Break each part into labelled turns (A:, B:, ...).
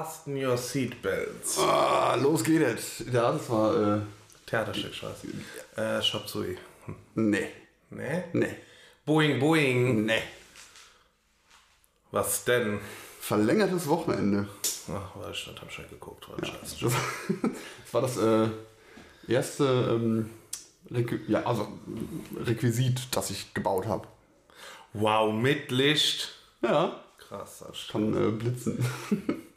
A: Fasten your seatbelts.
B: Ah, los geht es. Ja, das war. Äh,
A: Theaterstück, scheiße. Äh, Shop Sui. Hm.
B: nee.
A: Nee?
B: Nee.
A: Boing, Boing.
B: Nee.
A: Was denn?
B: Verlängertes Wochenende.
A: Ach, war ich hab schon geguckt, ein Scheiß.
B: Das, das war das äh, erste ähm, Requ ja, also, Requisit, das ich gebaut habe.
A: Wow, mit Licht.
B: Ja.
A: Krass, das ist
B: Kann äh, blitzen.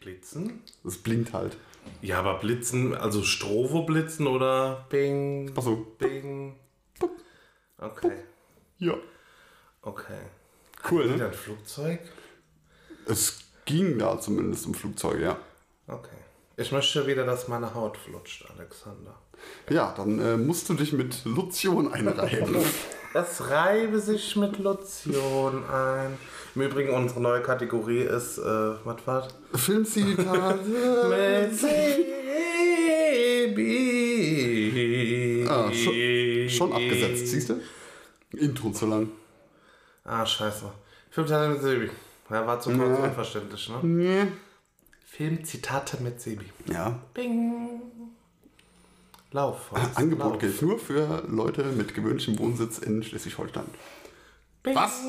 A: Blitzen?
B: Das blinkt halt.
A: Ja, aber Blitzen, also Strovo blitzen oder Bing,
B: Achso.
A: Bing. Okay,
B: Ja.
A: okay.
B: Cool,
A: Wieder
B: ne?
A: ein Flugzeug?
B: Es ging da zumindest im Flugzeug, ja.
A: Okay. Ich möchte wieder, dass meine Haut flutscht, Alexander.
B: Ja, dann äh, musst du dich mit Lotion einreiben.
A: Es reibe sich mit Lotion ein. Im Übrigen, unsere neue Kategorie ist, äh, was war
B: Filmzitate.
A: Mit Sebi.
B: Ah, schon, schon abgesetzt, siehst du? Intro zu lang.
A: Ah, scheiße. Filmzitate mit Sebi. Ja, war zu kurz unverständlich, ne?
B: Nee.
A: Filmzitate mit Sebi.
B: Ja.
A: Bing. Lauf. Horst,
B: Angebot
A: lauf.
B: gilt nur für Leute mit gewöhnlichem Wohnsitz in Schleswig-Holstein. Was?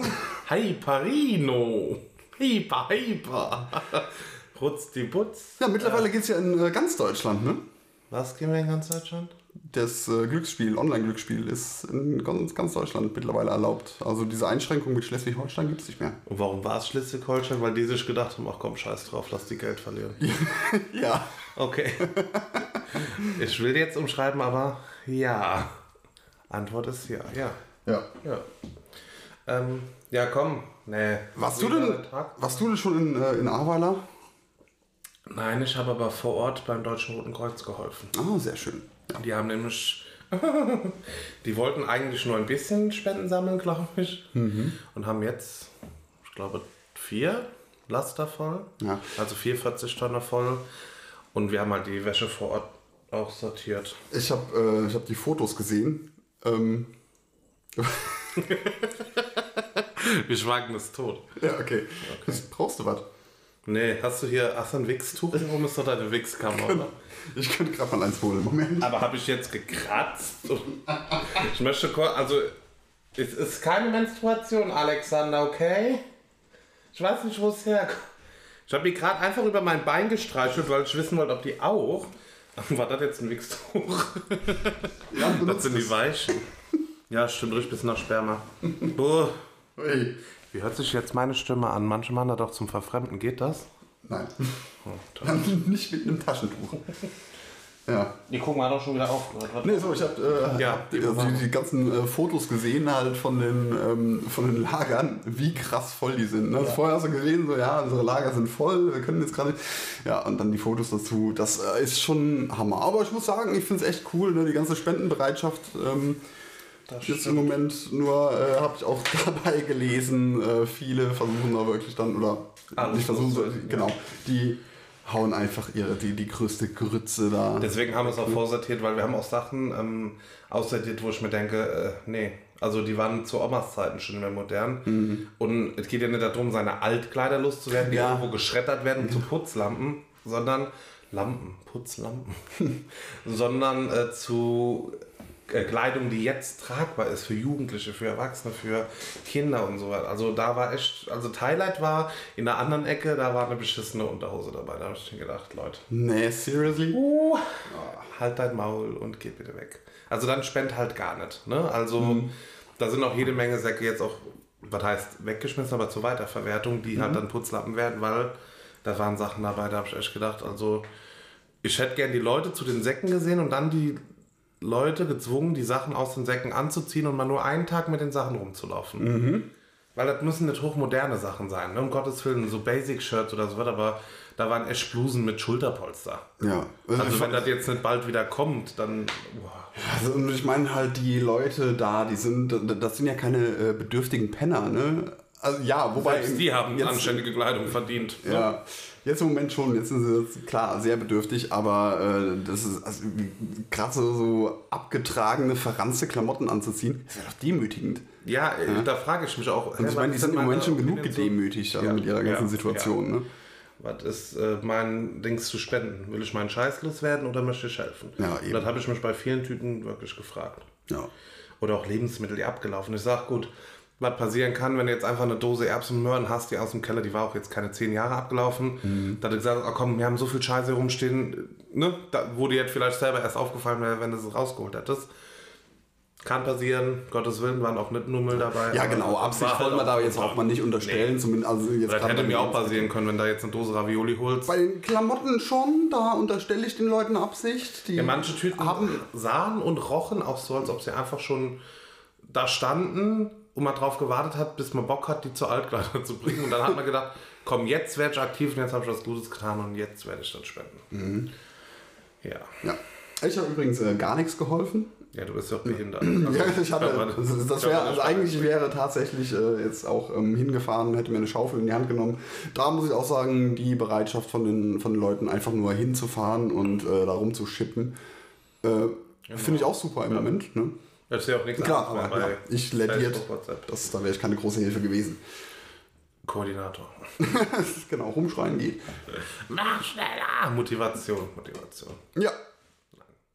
A: Hyperino. Hyper, hyper. Rutz die Butz.
B: Ja, mittlerweile geht's ja in äh, ganz Deutschland, ne?
A: Was gehen wir in ganz Deutschland?
B: Das äh, Glücksspiel, Online-Glücksspiel ist in ganz, ganz Deutschland mittlerweile erlaubt. Also diese Einschränkung mit Schleswig-Holstein gibt's nicht mehr.
A: Und warum war es Schleswig-Holstein? Weil die sich gedacht haben, ach komm, scheiß drauf, lass die Geld verlieren.
B: Ja.
A: Okay. ich will jetzt umschreiben, aber ja. Antwort ist ja, ja.
B: Ja.
A: Ja. Ähm, ja, komm. Nee.
B: Warst du denn, warst du denn schon in, äh, in Ahrweiler?
A: Nein, ich habe aber vor Ort beim Deutschen Roten Kreuz geholfen.
B: Ah, sehr schön. Ja.
A: Die haben nämlich. die wollten eigentlich nur ein bisschen Spenden sammeln, glaube ich. Und haben jetzt, ich glaube, vier Laster voll.
B: Ja.
A: Also 44 Tonnen voll. Und wir haben halt die Wäsche vor Ort auch sortiert.
B: Ich habe äh, ich hab die Fotos gesehen. Ähm,
A: Wir schwagen es tot.
B: ja, okay. Brauchst du was?
A: Nee, hast du hier, hast du ein Wichstuch? Warum ist doch deine Wichskammer, oder?
B: Ich könnte gerade mal eins holen. Moment.
A: Aber habe ich jetzt gekratzt? Ich möchte kurz, also es ist keine Menstruation, Alexander, okay? Ich weiß nicht, wo es herkommt. Ich habe die gerade einfach über mein Bein gestreichelt, weil ich wissen wollte, ob die auch. War das jetzt ein Wichstuch?
B: Ja,
A: Das sind die. Weichen. Ja, stimmt, riecht bisschen nach Sperma. Boah.
B: Hey.
A: Wie hört sich jetzt meine Stimme an? Manche machen da doch zum Verfremden. Geht das?
B: Nein.
A: Oh,
B: nicht mit einem Taschentuch. Ja.
A: Die gucken mal doch schon wieder aufgehört.
B: Nee, so, ich habe äh,
A: Ja,
B: hab die,
A: die
B: die, ganzen äh, Fotos gesehen halt von den, ähm, von den Lagern, wie krass voll die sind. Ne? Also Vorher hast du gesehen, so ja, unsere Lager sind voll, wir können jetzt gerade. Ja, und dann die Fotos dazu. Das äh, ist schon Hammer. Aber ich muss sagen, ich finde es echt cool, ne? die ganze Spendenbereitschaft. Ähm,
A: Das
B: Jetzt im Moment nur äh, habe ich auch dabei gelesen, äh, viele versuchen da wirklich dann, oder
A: Alles
B: nicht versuchen,
A: loswerden,
B: genau, die hauen einfach ihre, die, die größte Grütze da.
A: Deswegen haben wir es auch vorsortiert, weil wir haben auch Sachen ähm, aussortiert, wo ich mir denke, äh, nee. Also die waren zu Omas Zeiten schon mehr modern. Und es geht ja nicht darum, seine Altkleider loszuwerden, die
B: Ja.
A: irgendwo geschreddert werden zu Putzlampen, sondern Lampen, Putzlampen, sondern äh, zu Kleidung, die jetzt tragbar ist für Jugendliche, für Erwachsene, für Kinder und so weiter. Also da war echt, also Highlight war in der anderen Ecke, da war eine beschissene Unterhose dabei. Da habe ich mir gedacht, Leute.
B: nee, seriously?
A: Uh, halt dein Maul und geh bitte weg. Also dann spend halt gar nicht. Ne? Also da sind auch jede Menge Säcke jetzt auch, was heißt weggeschmissen, aber zur Weiterverwertung, die halt dann Putzlappen werden, weil da waren Sachen dabei, da habe ich echt gedacht, also ich hätte gern die Leute zu den Säcken gesehen und dann die Leute gezwungen, die Sachen aus den Säcken anzuziehen und mal nur einen Tag mit den Sachen rumzulaufen. Weil das müssen nicht hochmoderne Sachen sein, ne? um Gottes Willen, so Basic-Shirts oder so was, aber da waren echt Blusen mit Schulterpolster.
B: Ja.
A: Also wenn das jetzt nicht bald wieder kommt, dann. Boah.
B: Also, und ich meine halt, die Leute da, die sind, das sind ja keine äh, bedürftigen Penner, ne? Also ja, wobei.
A: Selbst die haben
B: jetzt,
A: anständige Kleidung verdient. ne?
B: Ja, jetzt im Moment schon, jetzt sind sie jetzt, klar sehr bedürftig, aber äh, das ist also, gerade so, abgetragene, verranzte Klamotten anzuziehen, ist ja doch demütigend.
A: Ja, äh, da frage ich mich auch.
B: Und ich meine, die sind im Moment schon genug gedemütigt also
A: Ja,
B: mit ihrer ganzen
A: ja,
B: Situation.
A: ja.
B: Ne?
A: was ist äh, mein Dings zu spenden? Will ich meinen Scheiß loswerden oder möchte ich helfen?
B: Ja,
A: Und
B: eben.
A: das habe ich mich bei vielen Tüten wirklich gefragt.
B: Ja.
A: Oder auch Lebensmittel, die abgelaufen. Ich sag gut, was passieren kann, wenn du jetzt einfach eine Dose Erbsen und Möhren hast, die aus dem Keller, die war auch jetzt keine zehn Jahre abgelaufen,
B: Mhm.
A: da du gesagt oh komm, wir haben so viel Scheiße rumstehen, ne? da, wo dir jetzt vielleicht selber erst aufgefallen wäre, wenn du es rausgeholt hättest. Kann passieren, Gottes Willen, waren auch nicht nur Müll dabei.
B: Ja, genau, Absicht
A: halt
B: wollen wir
A: auch
B: da jetzt auch mal nicht unterstellen. Zumindest, also jetzt
A: Das hätte mir auch passieren können, wenn da jetzt eine Dose Ravioli holst.
B: Bei den Klamotten schon, da unterstelle ich den Leuten Absicht. Die
A: Ja, manche Tüten
B: haben.
A: sahen und rochen auch so, als ob sie einfach schon da standen und man drauf gewartet hat, bis man Bock hat, die zur Altkleider zu bringen. Und dann hat man gedacht, komm, jetzt werde ich aktiv und jetzt habe ich was Gutes getan und jetzt werde ich das spenden.
B: Mhm.
A: Ja.
B: Ja. Ich habe übrigens äh, gar nichts geholfen.
A: ja, du bist ja auch behindert.
B: Ja, ich hatte, das, das wäre, also eigentlich wäre tatsächlich äh, jetzt auch ähm, hingefahren, hätte mir eine Schaufel in die Hand genommen. Da muss ich auch sagen, die Bereitschaft von den, von den Leuten einfach nur hinzufahren und äh, da rumzuschippen, äh, finde ich auch super im Moment. Ne?
A: Das ist ja auch nichts
B: Klar, aber ja, ich lädiert, das, da wäre ich keine große Hilfe gewesen.
A: Koordinator.
B: genau, rumschreien geht.
A: Mach schneller! Motivation, Motivation.
B: Ja.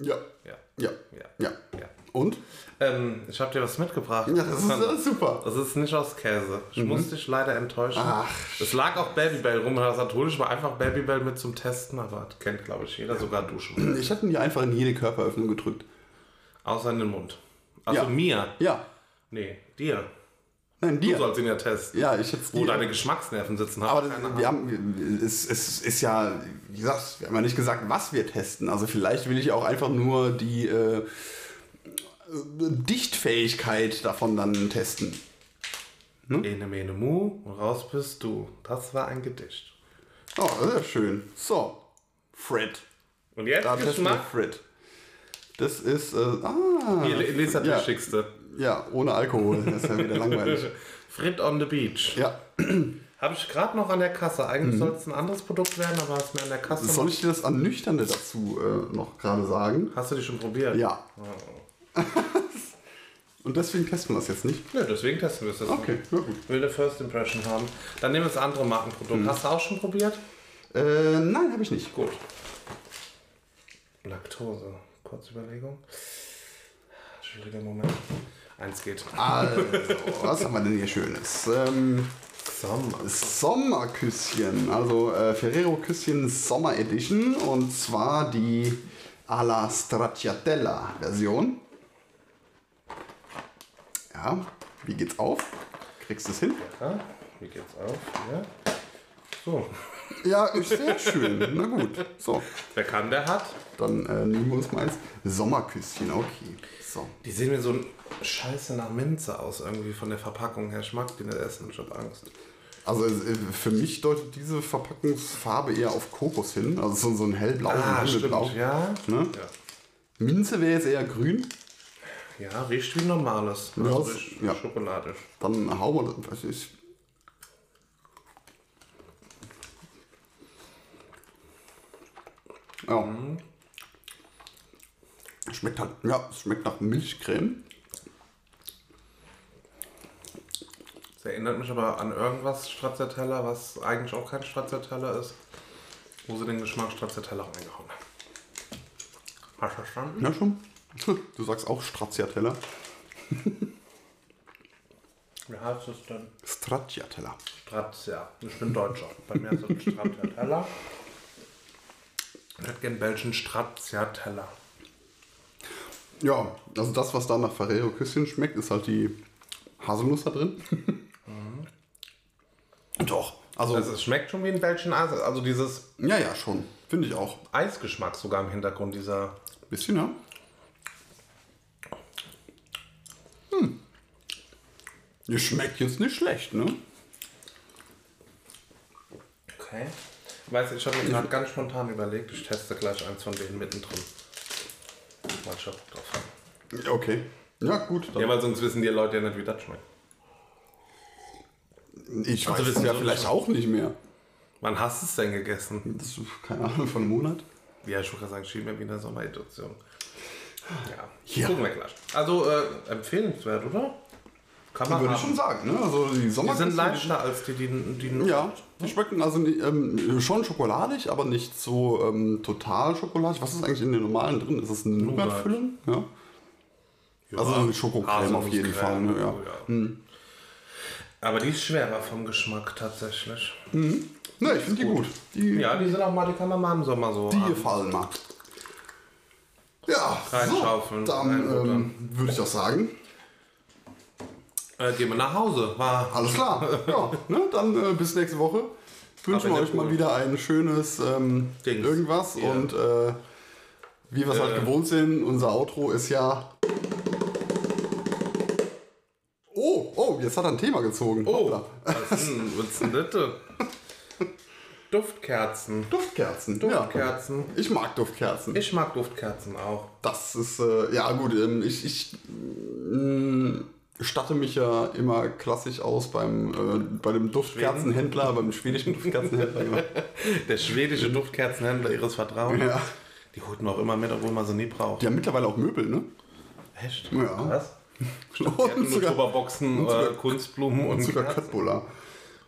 B: Ja.
A: Ja.
B: Ja.
A: Ja.
B: Ja. Und?
A: Ähm, ich habe dir was mitgebracht.
B: Ja, das ist äh, super.
A: Das ist nicht aus Käse. Ich muss dich leider enttäuschen.
B: Mhm. Ach.
A: Es lag auch Babybel rum. Das hat hol ich mal einfach Babybel mit zum Testen, aber das kennt, glaube ich, jeder, sogar du schon.
B: Ich hätte ihn einfach in jede Körperöffnung gedrückt.
A: Außer in den Mund. Also
B: Ja.
A: mir.
B: Ja.
A: Nee, dir.
B: Nein,
A: Du
B: dir.
A: sollst ihn ja testen.
B: Ja, ich hätte
A: Wo
B: dir.
A: deine Geschmacksnerven sitzen.
B: Aber das, wir haben, es, es ist ja, wie gesagt, wir haben ja nicht gesagt, was wir testen. Also vielleicht will ich auch einfach nur die äh, Dichtfähigkeit davon dann testen.
A: Ene mene mu und raus bist du. Das war ein Gedicht.
B: Oh, sehr schön. So, Fred.
A: Und jetzt
B: Da
A: Geschmack.
B: Fred. Das ist, äh, ah,
A: Hier, les das
B: ja.
A: Wichtigste.
B: ja, ohne Alkohol. Das ist ja wieder langweilig.
A: Frit on the beach.
B: Ja,
A: Habe ich gerade noch an der Kasse. Eigentlich soll es ein anderes Produkt werden, aber hast mir an der Kasse.
B: Mhm. soll ich dir das Ernüchternde dazu äh, noch gerade sagen?
A: Hast du die schon probiert?
B: Ja. Und deswegen testen wir das jetzt nicht.
A: Nö, deswegen testen wir es jetzt.
B: Okay, na gut.
A: Will eine First Impression haben. Dann nehmen wir das andere Markenprodukt.
B: Mhm.
A: Hast du auch schon probiert?
B: Äh, nein, habe ich nicht.
A: Gut. Laktose. Kurze Überlegung. Schwieriger Moment. Eins geht.
B: Also, was haben wir denn hier Schönes? Ähm,
A: Sommer.
B: Sommerküsschen, also äh, Ferrero Küsschen Sommer Edition und zwar die alla Stracciatella Version. Ja, wie geht's auf? Kriegst du es hin?
A: Ja, wie geht's auf? Ja. So.
B: Ja, ist sehr schön. Na gut. So,
A: Wer kann, der hat.
B: dann äh, nehmen wir uns mal eins. Sommerküsschen, okay. So.
A: Die sehen mir so ein Scheiße nach Minze aus, irgendwie von der Verpackung her. Ich mag die nicht essen, ich hab Angst.
B: Also äh, für mich deutet diese Verpackungsfarbe eher auf Kokos hin. Also so, so ein hellblau,
A: Ah,
B: hellblau.
A: ja.
B: Ne?
A: Ja,
B: Minze wäre jetzt eher grün.
A: ja riecht wie normales.
B: Ja,
A: Also
B: ja.
A: schokoladisch.
B: Dann hauen wir das. Was Ja. Schmeckt halt, ja, es schmeckt nach Milchcreme.
A: Das erinnert mich aber an irgendwas Stracciatella, was eigentlich auch kein Stracciatella ist, wo sie den Geschmack Stracciatella reingehauen haben. Hast du verstanden?
B: Ja, schon. Du sagst auch Stracciatella.
A: Wie heißt es denn?
B: Stracciatella.
A: Strazia. Ich bin Deutscher. Bei mir ist es Stracciatella. Ich hätte gern Belgien Stracciatella.
B: Ja, also das, was da nach Ferrero Küsschen schmeckt, ist halt die Haselnuss da drin. Doch. Also,
A: Also es schmeckt schon wie ein Belgien Eis. Also dieses
B: ja, ja, schon. Finde ich auch.
A: Eisgeschmack sogar im Hintergrund dieser.
B: Bisschen, ja. Hm. Die schmeckt jetzt nicht schlecht, ne?
A: Okay. Weißt du, ich habe mir gerade ganz spontan überlegt, ich teste gleich eins von denen mittendrin. Mal schon drauf.
B: Ja, Okay. Ja, gut. Dann
A: Ja, weil sonst wissen die Leute ja nicht, wie das schmeckt.
B: ich
A: Also
B: weiß
A: wissen
B: es ja vielleicht
A: schon.
B: auch nicht mehr.
A: Wann hast du es denn gegessen?
B: Das keine Ahnung, von einem Monat.
A: Ja, ich gerade sagen, schieben wir wieder Sommeredition. Ja,
B: Ja.
A: gucken wir gleich. Also äh, empfehlenswert, oder? Kann man
B: Würde ich schon sagen. Ne? Also die
A: Die
B: Sommerküsse.
A: sind leichter als die, die, die
B: Ja, die schmecken also nicht, ähm, schon schokoladig, aber nicht so ähm, total schokoladig. Was ist eigentlich in den normalen drin? Ist es eine
A: Nougat.
B: Nougat-Füllung? Ja.
A: Ja,
B: Also eine Schokocreme auf jeden Fall. Ne? Ja.
A: ja. Aber die ist schwerer vom Geschmack tatsächlich.
B: Ne, ich finde die gut. Die,
A: Ja, die sind auch mal, die kann man mal im Sommer so
B: die gefallen mir. Ja,
A: Reinschaufeln,
B: so, dann ähm, würde ich doch sagen,
A: Äh, gehen wir nach Hause. War
B: alles klar. ja, ne, dann äh, bis nächste Woche. Wünschen wir euch mal wieder ein schönes ähm, irgendwas.
A: Ja.
B: Und äh, wie wir es halt
A: Äh.
B: gewohnt sind, unser Outro ist ja. Oh, oh, jetzt hat er ein Thema gezogen.
A: Oh, was ist denn, das? denn? Duftkerzen.
B: Duftkerzen.
A: Duftkerzen.
B: Ja. Ich mag Duftkerzen.
A: Ich mag Duftkerzen auch.
B: Das ist, äh, ja gut, ähm, ich, ich mh, statte mich ja immer klassisch aus beim, äh, bei dem Duftkerzenhändler, beim schwedischen Duftkerzenhändler. genau.
A: Der schwedische Duftkerzenhändler ihres Vertrauens.
B: Ja.
A: Die holt man auch immer mit, obwohl man sie nie braucht.
B: Die haben mittlerweile auch Möbel, ne?
A: Echt?
B: Ja.
A: Was?
B: Und sogar,
A: Tupperboxen,
B: sogar-
A: äh, Kunstblumen und,
B: und sogar. Köttbullar.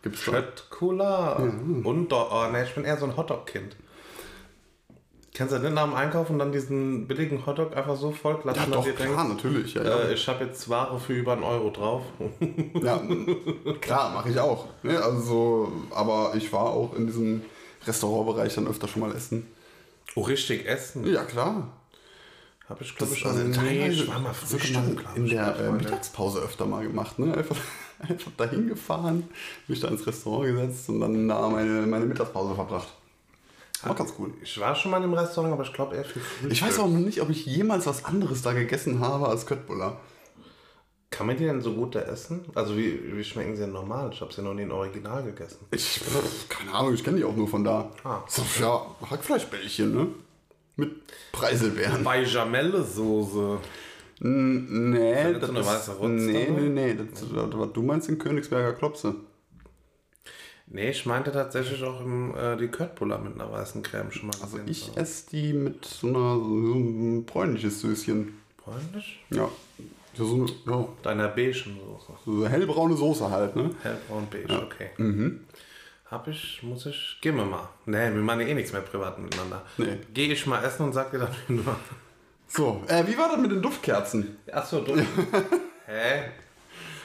B: Gibt's.
A: Köttbullar. Und do oh, ne, ich bin eher so ein Hotdog-Kind. Kennst du nicht nach dem Einkaufen dann diesen billigen Hotdog einfach so voll
B: Ja,
A: klatschen
B: doch,
A: und dir
B: klar,
A: denkst,
B: natürlich. Ja, ja.
A: äh, ich habe jetzt Ware für über einen Euro drauf.
B: ja klar, mache ich auch. Ne? Also, so, aber ich war auch in diesem Restaurantbereich dann öfter schon mal essen.
A: oh, richtig essen.
B: Ja, klar.
A: Habe ich glaube ich
B: also
A: schon. nee,
B: teilweise
A: ich war mal frühstücken,
B: in der äh. Mittagspause öfter mal gemacht. Ne? Einfach, einfach dahin gefahren, mich da ins Restaurant gesetzt und dann da meine, meine Mittagspause verbracht. War ganz cool.
A: Ich war schon mal im Restaurant, aber ich glaube eher für Frühstück.
B: Ich weiß auch noch nicht, ob ich jemals was anderes da gegessen habe als Köttbullar.
A: Kann man die denn so gut da essen? Also wie, wie schmecken sie denn normal? Ich habe sie noch nie in Original gegessen.
B: Ich, pff, keine Ahnung, ich kenne die auch nur von da.
A: Ah.
B: So, ja, Hackfleischbällchen, ne? Mit Preiselbeeren.
A: Bei Jamelle-Soße.
B: Nee,
A: das so eine weiße Rotz
B: nee, nee, nee, das, was du meinst, in Königsberger Klopse.
A: Nee, ich meinte tatsächlich auch im, äh, die Köttbullar mit einer weißen Creme schon mal
B: Also
A: gesehen.
B: ich
A: zu
B: esse die mit so einer so ein bräunliches
A: haben. Bräunlich?
B: Ja. Ja, so eine ja,
A: Deiner beigen Soße.
B: so eine hellbraune Soße halt, ne?
A: Hellbraun beige, okay. Hab ich, muss ich, geh mir mal. Nee, wir machen ja eh nichts mehr privat miteinander.
B: Nee.
A: Geh ich mal essen und sag dir dann wie du.
B: So, äh, wie war das mit den Duftkerzen?
A: Achso, du. Hä?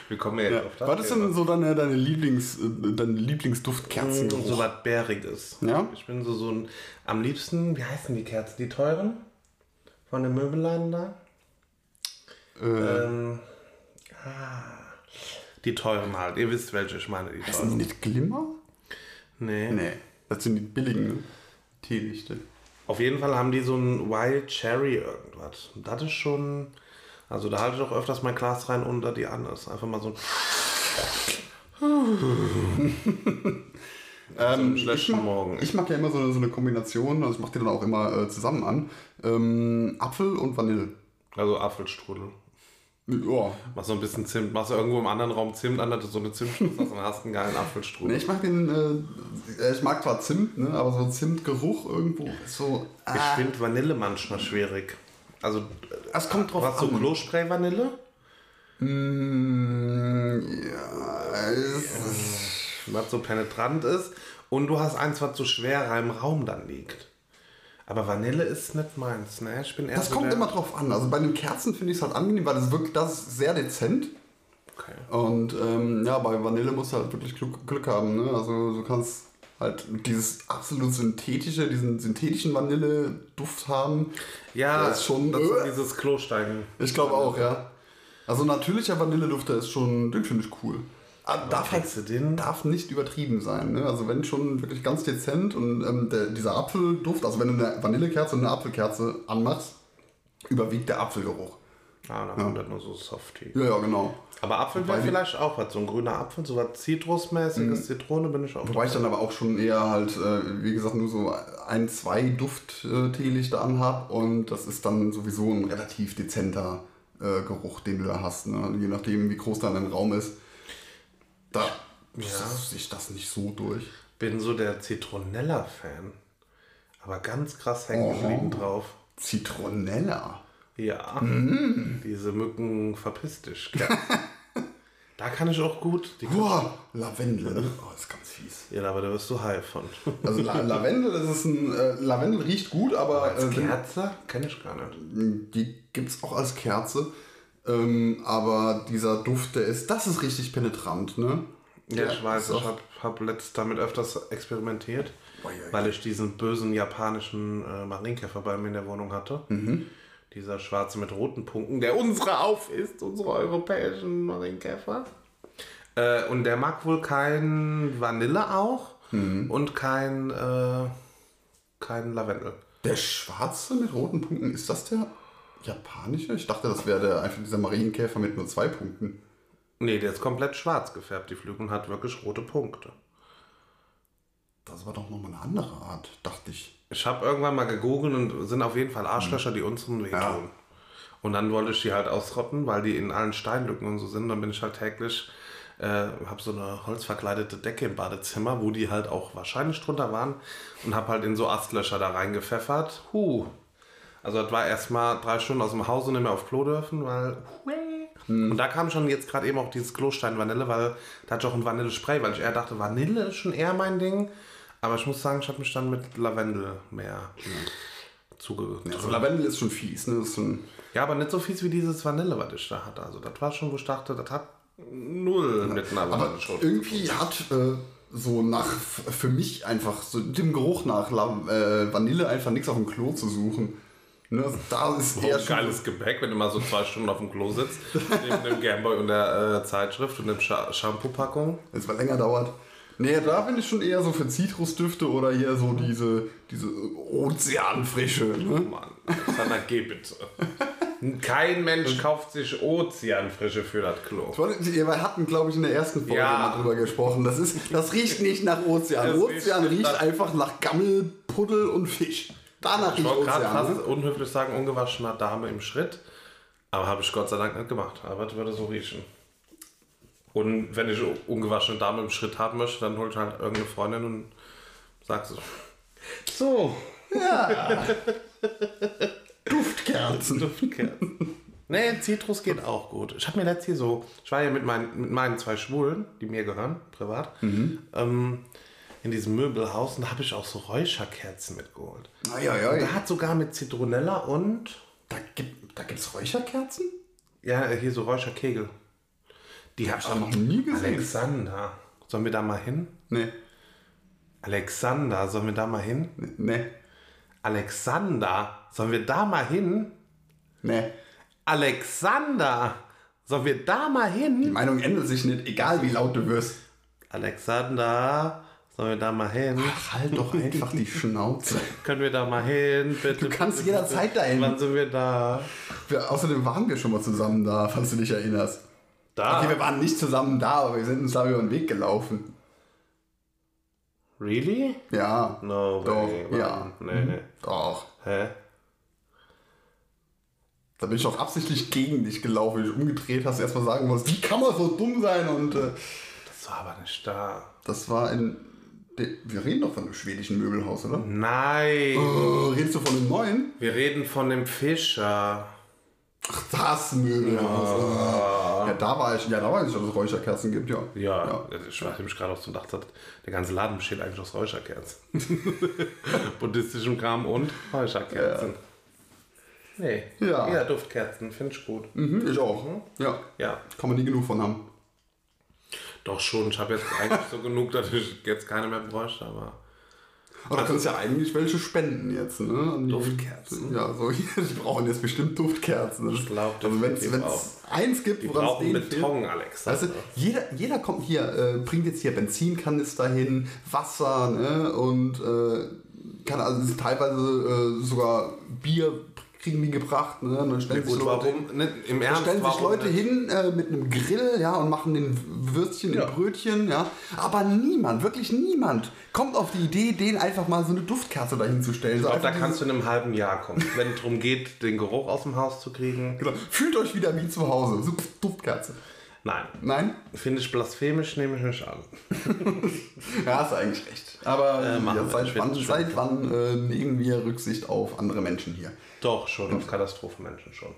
A: Wie kommen wir jetzt
B: Ja.
A: auf das?
B: Was ist denn so deine, deine, Lieblings, äh, deine Lieblingsduftkerzen?
A: so was Bäriges.
B: Ja?
A: Ich bin so, so ein, am liebsten, wie heißen die Kerzen? Die teuren? Von den Möbelleinen da?
B: Äh,
A: Ähm, ah, die teuren halt. Ihr wisst, welche ich meine. Die
B: sind die
A: teuren.
B: nicht Glimmer?
A: Nee.
B: Nee, das sind die billigen, ne? Teelichte.
A: Auf jeden Fall haben die so ein Wild Cherry irgendwas. Das ist schon. Also da halte ich auch öfters mein Glas rein unter die an. Ist einfach mal so ein.
B: Ähm, ich, mag,
A: Morgen.
B: ich mag ja immer so eine, so eine Kombination, also ich mache die dann auch immer äh, zusammen an. Ähm, Apfel und Vanille.
A: Also Apfelstrudel.
B: Ja.
A: Mach so ein bisschen Zimt. Machst du irgendwo im anderen Raum Zimt an, du so eine Zimtspitze hast und hast einen geilen Apfelstrudel.
B: Nee, ich mag den, äh, ich mag zwar Zimt, ne, aber so ein Zimtgeruch irgendwo so.
A: Ich
B: Ah,
A: finde Vanille manchmal schwierig. Also,
B: es kommt drauf
A: hast du
B: an.
A: Klospray-Vanille?
B: Mm, ja, es,
A: Was so penetrant ist. Und du hast eins, was so schwer im Raum dann liegt. Aber Vanille ist nicht meins, ne? Ich bin eher
B: das
A: so
B: kommt immer drauf an. Also bei den Kerzen finde ich es halt angenehm, weil das wirklich das ist sehr dezent.
A: Okay.
B: Und ähm, ja, bei Vanille musst du halt wirklich Glück, Glück haben. Ne? Also du kannst halt dieses absolut synthetische, diesen synthetischen Vanilleduft haben.
A: Ja,
B: Das ist schon-
A: das ist dieses Klosteigen.
B: Ich glaube auch, ja. Also natürlicher Vanilleduft, der ist schon, den finde ich cool. Aber darf, halt, darf nicht übertrieben sein. Ne? Also wenn schon wirklich ganz dezent und ähm, der, dieser Apfelduft, also wenn du eine Vanillekerze und eine Apfelkerze anmachst, überwiegt der Apfelgeruch.
A: Ah, dann kommt das nur so softy.
B: Ja, ja, genau.
A: Aber Apfel wäre vielleicht auch was. So ein grüner Apfel, so was Zitrusmäßiges, Zitrone bin ich auch.
B: Wobei ich dann aber auch schon eher halt, äh, wie gesagt, nur so ein, zwei Duft-Teelichter anhab und das ist dann sowieso ein relativ dezenter äh, Geruch, den du da hast. Ne? Je nachdem, wie groß dann dein Raum ist. Da setzt sich das nicht so durch.
A: bin so der Zitronella-Fan. Aber ganz krass hängen
B: Oh.
A: geblieben drauf.
B: Zitronella.
A: Ja.
B: Mm.
A: Diese Mücken verpiss dich. Da kann ich auch gut. Die
B: Boah, Lavendel, ne? Oh, ist ganz fies.
A: ja, aber da wirst du high von.
B: Also La Lavendel, das ist ein, äh, Lavendel riecht gut, aber
A: Als
B: äh,
A: Kerze? Kenne ich gar nicht.
B: die gibt es auch als Kerze. Ähm, aber dieser Duft, der ist, das ist richtig penetrant, ne?
A: Ja, ich weiß, ich habe hab letzt damit öfters experimentiert,
B: Ui, ui, ui.
A: weil ich diesen bösen japanischen äh, Marienkäfer bei mir in der Wohnung hatte.
B: Mhm.
A: Dieser schwarze mit roten Punkten, der unsere auf ist, unsere europäischen Marienkäfer. Äh, und der mag wohl kein Vanille auch
B: Mhm.
A: und kein, äh, kein Lavendel.
B: Der schwarze mit roten Punkten, ist das der japanische? Ich dachte, das wäre der einfach dieser Marienkäfer mit nur zwei Punkten.
A: Nee, der ist komplett schwarz gefärbt, die Flügel, und hat wirklich rote Punkte.
B: Das war doch nochmal eine andere Art, dachte ich.
A: Ich habe irgendwann mal gegoogelt und sind auf jeden Fall Arschlöcher, die unseren wehtun.
B: Ja.
A: Und dann wollte ich die halt ausrotten, weil die in allen Steinlücken und so sind. Dann bin ich halt täglich, äh, habe so eine holzverkleidete Decke im Badezimmer, wo die halt auch wahrscheinlich drunter waren und habe halt in so Astlöcher da reingepfeffert. Huh. Also das war erstmal drei Stunden aus dem Haus und nicht mehr auf Klo dürfen, weil... Und da kam schon jetzt gerade eben auch dieses Klostein-Vanille, weil da hatte ich auch ein Vanillespray, weil ich eher dachte, Vanille ist schon eher mein Ding. Aber ich muss sagen, ich habe mich dann mit Lavendel mehr zugedrückt.
B: Also Lavendel ist schon fies, ne? Ein,
A: Ja, aber nicht so fies wie dieses Vanille, was ich da hatte. Also das war schon, wo ich dachte, das hat null mit einer
B: aber irgendwie hat äh, so nach, für mich einfach, so dem Geruch nach La äh, Vanille einfach nichts auf dem Klo zu suchen. Ne? Also Da ist eher schon
A: geiles Gepäck, wenn du mal so zwei Stunden auf dem Klo sitzt, neben dem Gameboy und der äh, Zeitschrift und dem Scha Shampoo-Packung.
B: wenn es mal länger dauert. Nee, da bin ich schon eher so für Zitrusdüfte oder hier so diese, diese Ozeanfrische. Ne?
A: Mann, Alexander, geh bitte. Kein Mensch kauft sich Ozeanfrische für das Klo.
B: Wir hatten, glaube ich, in der ersten Folge
A: Ja.
B: mal drüber gesprochen. Das, ist, das riecht nicht nach Ozean.
A: Das
B: Ozean
A: riecht
B: einfach nach Gammel, Puddel und Fisch. Danach
A: Ich
B: riecht
A: wollte gerade
B: Ozean.
A: fast
B: Ne?
A: unhöflich sagen, ungewaschener Dame im Schritt. Aber habe ich Gott sei Dank nicht gemacht. Aber das würde so riechen. Und wenn ich ungewaschene Dame im Schritt haben möchte, dann hol ich halt irgendeine Freundin und sag so. So,
B: Duftkerzen.
A: Duftkerzen. nee, Zitrus geht auch gut. Ich habe mir letztes hier so, ich war ja mit meinen, mit meinen zwei Schwulen, die mir gehören, privat, ähm, in diesem Möbelhaus und da habe ich auch so Räucherkerzen mitgeholt.
B: Ai, ai,
A: Und
B: ai.
A: da hat sogar mit Zitronella und
B: Da gibt da gibt's Räucherkerzen?
A: Ja, hier so Räucherkegel. Die habe ich
B: hab ich noch nie gesehen.
A: Alexander. Sollen wir da mal hin?
B: Nee.
A: Alexander, sollen wir da mal hin?
B: Nee.
A: Alexander, sollen wir da mal hin?
B: Nee.
A: Alexander, sollen wir da mal
B: Die
A: hin?
B: Meinung ändert sich nicht, egal wie laut du wirst.
A: Alexander, sollen wir da mal hin?
B: Ach, halt doch einfach die Schnauze.
A: Können wir da mal hin? Bitte.
B: Du kannst
A: bitte,
B: jederzeit dahin.
A: Wann sind wir da?
B: Wir, außerdem waren wir schon mal zusammen da, falls du dich erinnerst.
A: Da?
B: Okay, wir waren nicht zusammen da, aber wir sind uns da über den Weg gelaufen.
A: really?
B: Ja.
A: No
B: Doch,
A: way.
B: ja.
A: Mann. Nee.
B: Doch.
A: Hä?
B: Da bin ich auch absichtlich gegen dich gelaufen, wenn ich umgedreht hast, erstmal sagen musst, wie kann man so dumm sein? Und äh,
A: Das war aber nicht da.
B: das war in. Wir reden doch von einem schwedischen Möbelhaus, oder?
A: Nein.
B: Oh, redest du von einem neuen?
A: Wir reden von dem Fischer.
B: Ach, das Möbelhaus. Ah. Ja, da war ich, ja, da weiß ich, dass es Räucherkerzen gibt, ja.
A: Ja, ich war nämlich gerade auch so gedacht, der ganze Laden besteht eigentlich aus Räucherkerzen. Buddhistischem Kram und Räucherkerzen. Nee,
B: Ja.
A: ja Duftkerzen, finde ich gut.
B: Mhm, ich auch. Ja.
A: Ja,
B: Kann man nie genug von haben.
A: doch schon. Ich habe jetzt eigentlich so genug, dass ich jetzt keine mehr bräuchte, aber
B: Aber du kannst ja eigentlich welche spenden jetzt, ne?
A: Duftkerzen?
B: Ja, so, die brauchen jetzt bestimmt Duftkerzen. Ich
A: glaub,
B: also wenn es eins gibt,
A: wir
B: woran es
A: brauchen
B: denen fehlt.
A: Beton, Alex.
B: Weißt du, jeder, jeder kommt hier, äh, bringt jetzt hier Benzinkanister hin, Wasser, ne? Und äh, kann also teilweise äh, sogar Bier kriegen die gebracht, ne? Und dann stellen sich
A: Gut,
B: Leute,
A: warum? Ne, Im
B: da
A: Ernst,
B: stellen sich Leute
A: nicht?
B: hin äh, mit einem Grill, ja, und machen den Würstchen
A: Ja.
B: in Brötchen, ja. Aber niemand, wirklich niemand, kommt auf die Idee, den einfach mal so eine Duftkerze dahin zu stellen. So
A: Ich glaube, da
B: einfach
A: kannst du in einem halben Jahr kommen, wenn es darum geht, den Geruch aus dem Haus zu kriegen.
B: genau. Fühlt euch wieder wie zu Hause. So, Duftkerze.
A: Nein,
B: Nein?
A: finde ich blasphemisch, nehme ich nicht an.
B: Ja, hast eigentlich recht. Aber
A: Äh,
B: ja, seit wann, seit wann äh, nehmen wir Rücksicht auf andere Menschen hier?
A: Doch, schon, auf Katastrophenmenschen schon.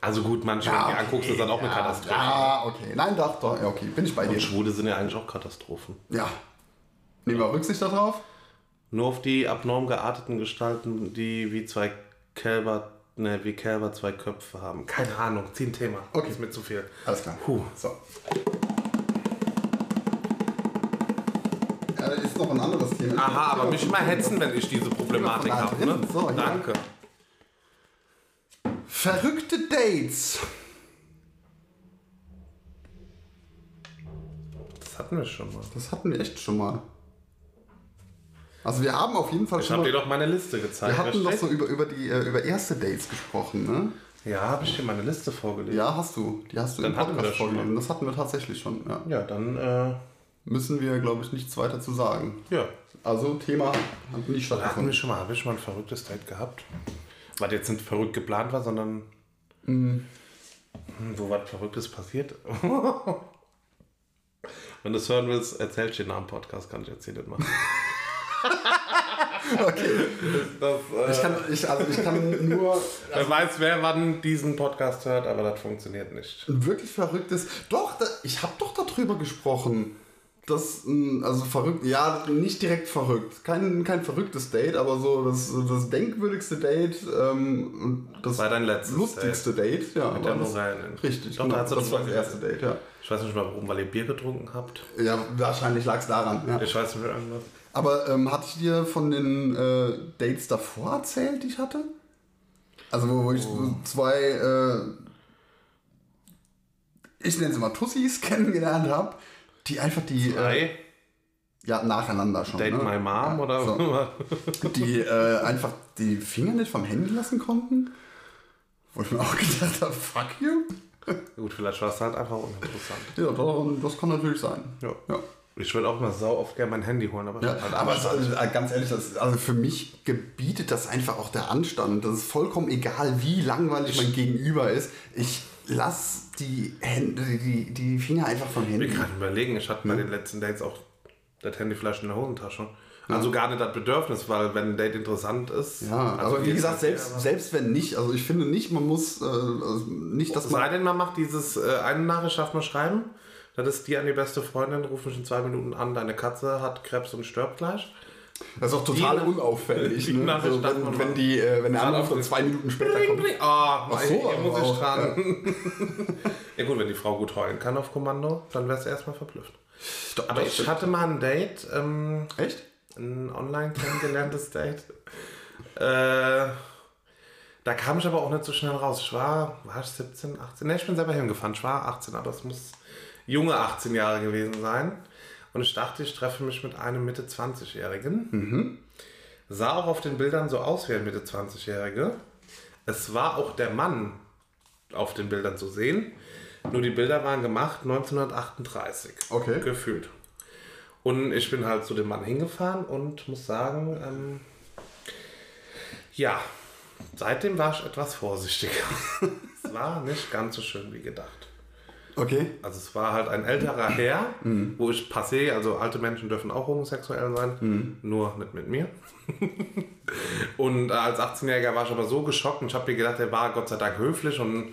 A: Also gut, manche, wenn du die anguckst, ist dann auch eine Katastrophe.
B: Ja, okay. Nein, doch, doch. Ja, okay, bin ich bei dir.
A: Und Schwule sind ja eigentlich auch Katastrophen.
B: Ja. Nehmen wir Rücksicht darauf?
A: Nur auf die abnorm gearteten Gestalten, die wie zwei Kälber, ne, wie Kälber zwei Köpfe haben. Keine Ahnung, zieh ein Thema.
B: Okay.
A: Ist mir zu viel.
B: Alles klar.
A: Puh.
B: So. Ja, da ist noch ein anderes Thema.
A: Aha, aber mich mal hetzen, wenn ich diese Problematik
B: Ja,
A: habe. Ne?
B: So, ja.
A: Danke.
B: Verrückte Dates.
A: Das hatten wir schon mal.
B: Das hatten wir echt schon mal. Also wir haben auf jeden Fall
A: Ich
B: schon
A: habe
B: mal,
A: dir doch meine Liste gezeigt.
B: wir hatten doch so über, über die äh, über erste Dates gesprochen, ne?
A: Ja, habe ich dir meine Liste vorgelesen.
B: Ja, hast du. Die hast du
A: Dann
B: im
A: hatten wir
B: Podcast
A: das
B: vorgelesen. Das hatten wir tatsächlich schon, ja.
A: Ja, dann, äh,
B: Müssen wir, glaube ich, nichts weiter zu sagen.
A: ja.
B: Also Thema hat nicht
A: Da hatten wir
B: stattgefunden.
A: schon mal, habe ich schon mal ein verrücktes Date gehabt. Was jetzt nicht verrückt geplant war, sondern
B: Mhm.
A: Hm, wo was Verrücktes passiert. Wenn du es hören willst, erzähl dir nach dem Podcast, kann ich jetzt hier nicht machen.
B: Okay.
A: Das, äh,
B: Ich kann, ich, also ich kann nur
A: wer weiß, wer wann diesen Podcast hört, aber das funktioniert nicht.
B: wirklich verrücktes. Doch, da, ich habe doch darüber gesprochen. Das, mh, also verrückt, ja, nicht direkt verrückt. Kein, kein verrücktes Date, aber so das, das denkwürdigste Date ähm, und das
A: War dein letztes
B: lustigste Date. ja.
A: Mit der Morellen.
B: richtig,
A: Doch,
B: genau,
A: da
B: das war das erste Date, ja.
A: Ich weiß nicht mal, warum, weil ihr Bier getrunken habt.
B: Ja, wahrscheinlich lag es daran. Ja.
A: Ich weiß nicht mehr irgendwas.
B: Aber ähm, hatte ich dir von den äh, Dates davor erzählt, die ich hatte? Also wo, wo ich
A: Oh.
B: zwei, äh, ich nenne sie mal Tussis kennengelernt habe, die einfach die, äh, ja nacheinander schon,
A: Date
B: ne?
A: my mom oder
B: so. die äh, einfach die Finger nicht vom Handy lassen konnten. Wo ich mir auch gedacht habe, fuck you.
A: Gut, vielleicht war es halt einfach uninteressant.
B: Ja, das, kann natürlich sein.
A: Ja.
B: ja.
A: Ich würde auch mal sau oft gerne mein Handy holen, aber,
B: Ja,
A: halt
B: aber also, ganz ehrlich, das, also für mich gebietet das einfach auch der Anstand. Das ist vollkommen egal, wie langweilig mein Gegenüber ist. Ich lasse die Hände, die, die Finger einfach vom
A: Ich
B: Handy.
A: kann überlegen, ich hatte bei den letzten Dates auch das Handy vielleicht in der Hosentasche. Also gar nicht das Bedürfnis, weil wenn ein Date interessant ist.
B: Ja,
A: also
B: aber wie gesagt, selbst, selbst wenn nicht, also ich finde nicht, man muss, äh, also nicht, dass
A: Sei
B: man.
A: denn, man macht dieses äh, eine Nachricht, darf man schreiben. Das ist die an die beste Freundin, ruf mich in zwei Minuten an, deine Katze hat Krebs und stirbt gleich.
B: Das ist auch total
A: Die-
B: unauffällig,
A: die
B: ne? Also, wenn, wenn, die, äh, wenn der Anruf dann zwei Minuten später kommt.
A: Ah,
B: Ach so,
A: hier muss ich dran. Ja. gut, wenn die Frau gut heulen kann auf Kommando, dann wärst du erstmal verblüfft.
B: Doch,
A: Aber ich hatte mal ein Date, ähm,
B: Echt?
A: ein online kennengelerntes Date. Äh, da kam ich aber auch nicht so schnell raus. Ich war, war ich 17, 18? Ne, ich bin selber hingefahren. Ich war 18, aber es muss junge 18 Jahre gewesen sein. Und ich dachte, ich treffe mich mit einem Mitte 20-Jährigen. Sah auch auf den Bildern so aus wie ein Mitte 20-Jährige. Es war auch der Mann auf den Bildern zu sehen. Nur die Bilder waren gemacht 1938.
B: Okay.
A: Gefühlt. Und ich bin halt zu dem Mann hingefahren und muss sagen, ähm, ja, seitdem war ich etwas vorsichtiger. es war nicht ganz so schön wie gedacht.
B: Okay.
A: Also es war halt ein älterer Herr, wo ich passé, also alte Menschen dürfen auch homosexuell sein, nur nicht mit mir. und äh, als 18-Jähriger war ich aber so geschockt und ich habe mir gedacht, er war Gott sei Dank höflich und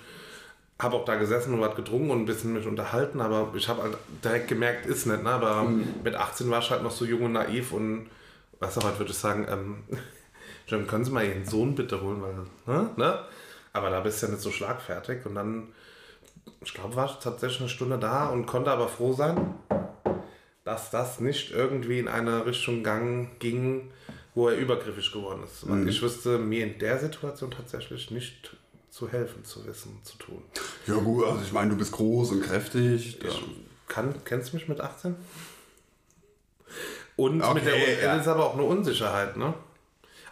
A: habe auch da gesessen und was getrunken und ein bisschen mich unterhalten, aber ich habe halt direkt gemerkt, ist nicht, ne? aber mit 18 war ich halt noch so jung und naiv und weißt du, heute würde ich sagen, ähm, John, können Sie mal Ihren Sohn bitte holen, weil, ne? ne? Aber da bist du ja nicht so schlagfertig und dann ich glaube, war tatsächlich eine Stunde da und konnte aber froh sein, dass das nicht irgendwie in eine Richtung gang, ging, wo er übergriffig geworden ist. Weil ich wüsste mir in der Situation tatsächlich nicht zu helfen, zu wissen, zu tun.
B: Ja gut, also ich meine, du bist groß und kräftig. Ja.
A: Ich kann, kennst du mich mit 18? Und
B: Okay,
A: mit der
B: ja.
A: ist aber auch eine Unsicherheit, ne?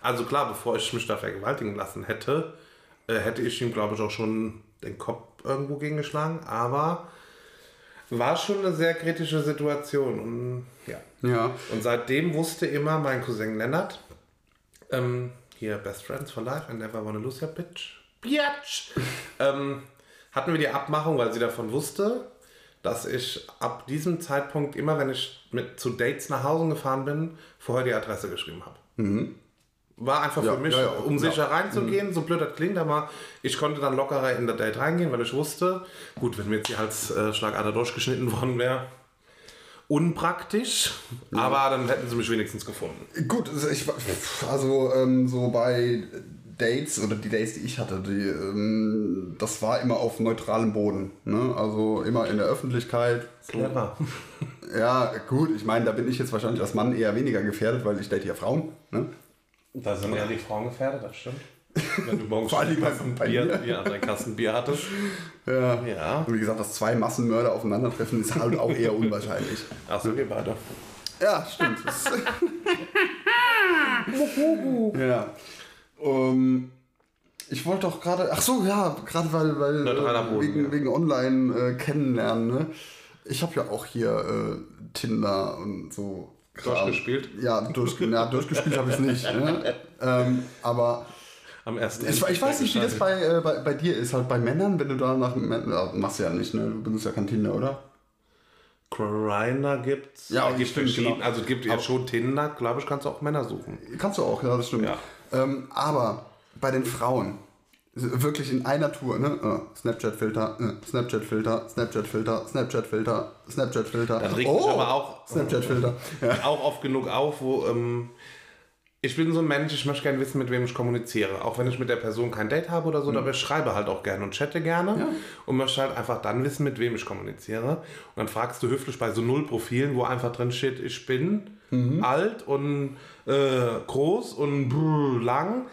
A: Also klar, bevor ich mich da vergewaltigen lassen hätte, äh, hätte ich ihm, glaube ich, auch schon den Kopf irgendwo gegengeschlagen, aber war schon eine sehr kritische Situation. Und, ja.
B: ja.
A: und seitdem wusste immer mein Cousin Lennart, ähm, hier Best Friends for Life, I never wanna lose your bitch, bitch, ähm, hatten wir die Abmachung, weil sie davon wusste, dass ich ab diesem Zeitpunkt immer, wenn ich mit zu Dates nach Hause gefahren bin, vorher die Adresse geschrieben habe. War einfach
B: Ja,
A: für mich,
B: ja, ja,
A: um.
B: Mhm.
A: sicher reinzugehen, so blöd das klingt, aber ich konnte dann lockerer in der Date reingehen, weil ich wusste, gut, wenn mir jetzt die Halsschlagader durchgeschnitten worden wäre, unpraktisch, aber dann hätten sie mich wenigstens gefunden.
B: Gut, also ich, also ähm, so bei Dates oder die Dates, die ich hatte, die, ähm, das war immer auf neutralem Boden. Ne? Also immer in der Öffentlichkeit.
A: Clever.
B: Ja, gut, ich meine, da bin ich jetzt wahrscheinlich als Mann eher weniger gefährdet, weil ich date ja Frauen. Ne?
A: Da sind ja die Frauen gefährdet, das stimmt. Wenn du morgens
B: Vor allem
A: schon
B: bei-
A: Kasten
B: bei
A: Bier,
B: mir.
A: ja, deinen Kasten Bier hattest.
B: Ja.
A: Ja.
B: Und wie gesagt, dass zwei Massenmörder aufeinandertreffen, ist halt auch eher unwahrscheinlich.
A: Achso, wir beide.
B: Ja, stimmt. Ja. Ähm, ich wollte doch gerade, ach so, ja, gerade weil, weil äh,
A: Boden,
B: wegen,
A: ja.
B: wegen online äh, kennenlernen, ne? Ich habe ja auch hier äh, Tinder und so.
A: Durchgespielt?
B: Ja, durch, ja durchgespielt habe ich es nicht. Ne? Ähm, aber
A: Am ersten.
B: ich, ich weiß nicht, wie das bei, äh, bei, bei dir ist, halt bei Männern, wenn du da nach machst du ja nicht, ne? Du benutzt ja kein Tinder, oder?
A: Grindr gibt's.
B: Ja,
A: es gibt
B: stimmt, genau.
A: Also es gibt ja schon Tinder, glaube ich, kannst du auch Männer suchen.
B: Kannst du auch, ja, das stimmt.
A: Ja.
B: Ähm, aber bei den Frauen, wirklich in einer Tour, ne? Äh, Snapchat-Filter, äh, Snapchat-Filter, Snapchat-Filter, Snapchat-Filter, Snapchat-Filter.
A: Das regt mich aber auch-
B: Snapchat-Filter. Ja.
A: Auch oft genug auf, wo ähm, ich bin so ein Mensch, ich möchte gerne wissen, mit wem ich kommuniziere. Auch wenn ich mit der Person kein Date habe oder so, aber ich schreibe halt auch gerne und chatte gerne
B: Ja.
A: und möchte halt einfach dann wissen, mit wem ich kommuniziere. Und dann fragst du höflich bei so null Profilen, wo einfach drin steht, ich bin alt und äh, groß und brr, lang,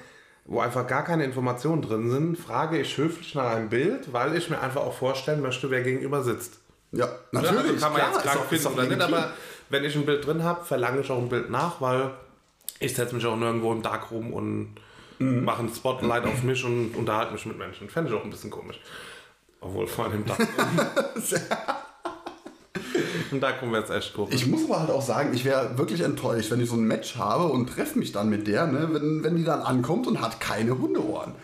A: wo einfach gar keine Informationen drin sind, frage ich höflich nach einem Bild, weil ich mir einfach auch vorstellen möchte, wer gegenüber sitzt.
B: ja,
A: Ja,
B: natürlich.
A: also kann man
B: klar,
A: jetzt krank finden oder nicht, aber wenn ich ein Bild drin habe, verlange ich auch ein Bild nach, weil ich setze mich auch nirgendwo im Darkroom und
B: Mhm.
A: mache ein Spotlight auf mich und unterhalte mich mit Menschen. Fände ich auch ein bisschen komisch. Obwohl vor allem im Darkroom. Im Darkroom wäre es echt komisch.
B: Ich muss aber halt auch sagen, ich wäre wirklich enttäuscht, wenn ich so ein Match habe und treffe mich dann mit der, ne, wenn, wenn die dann ankommt und hat keine Hundeohren.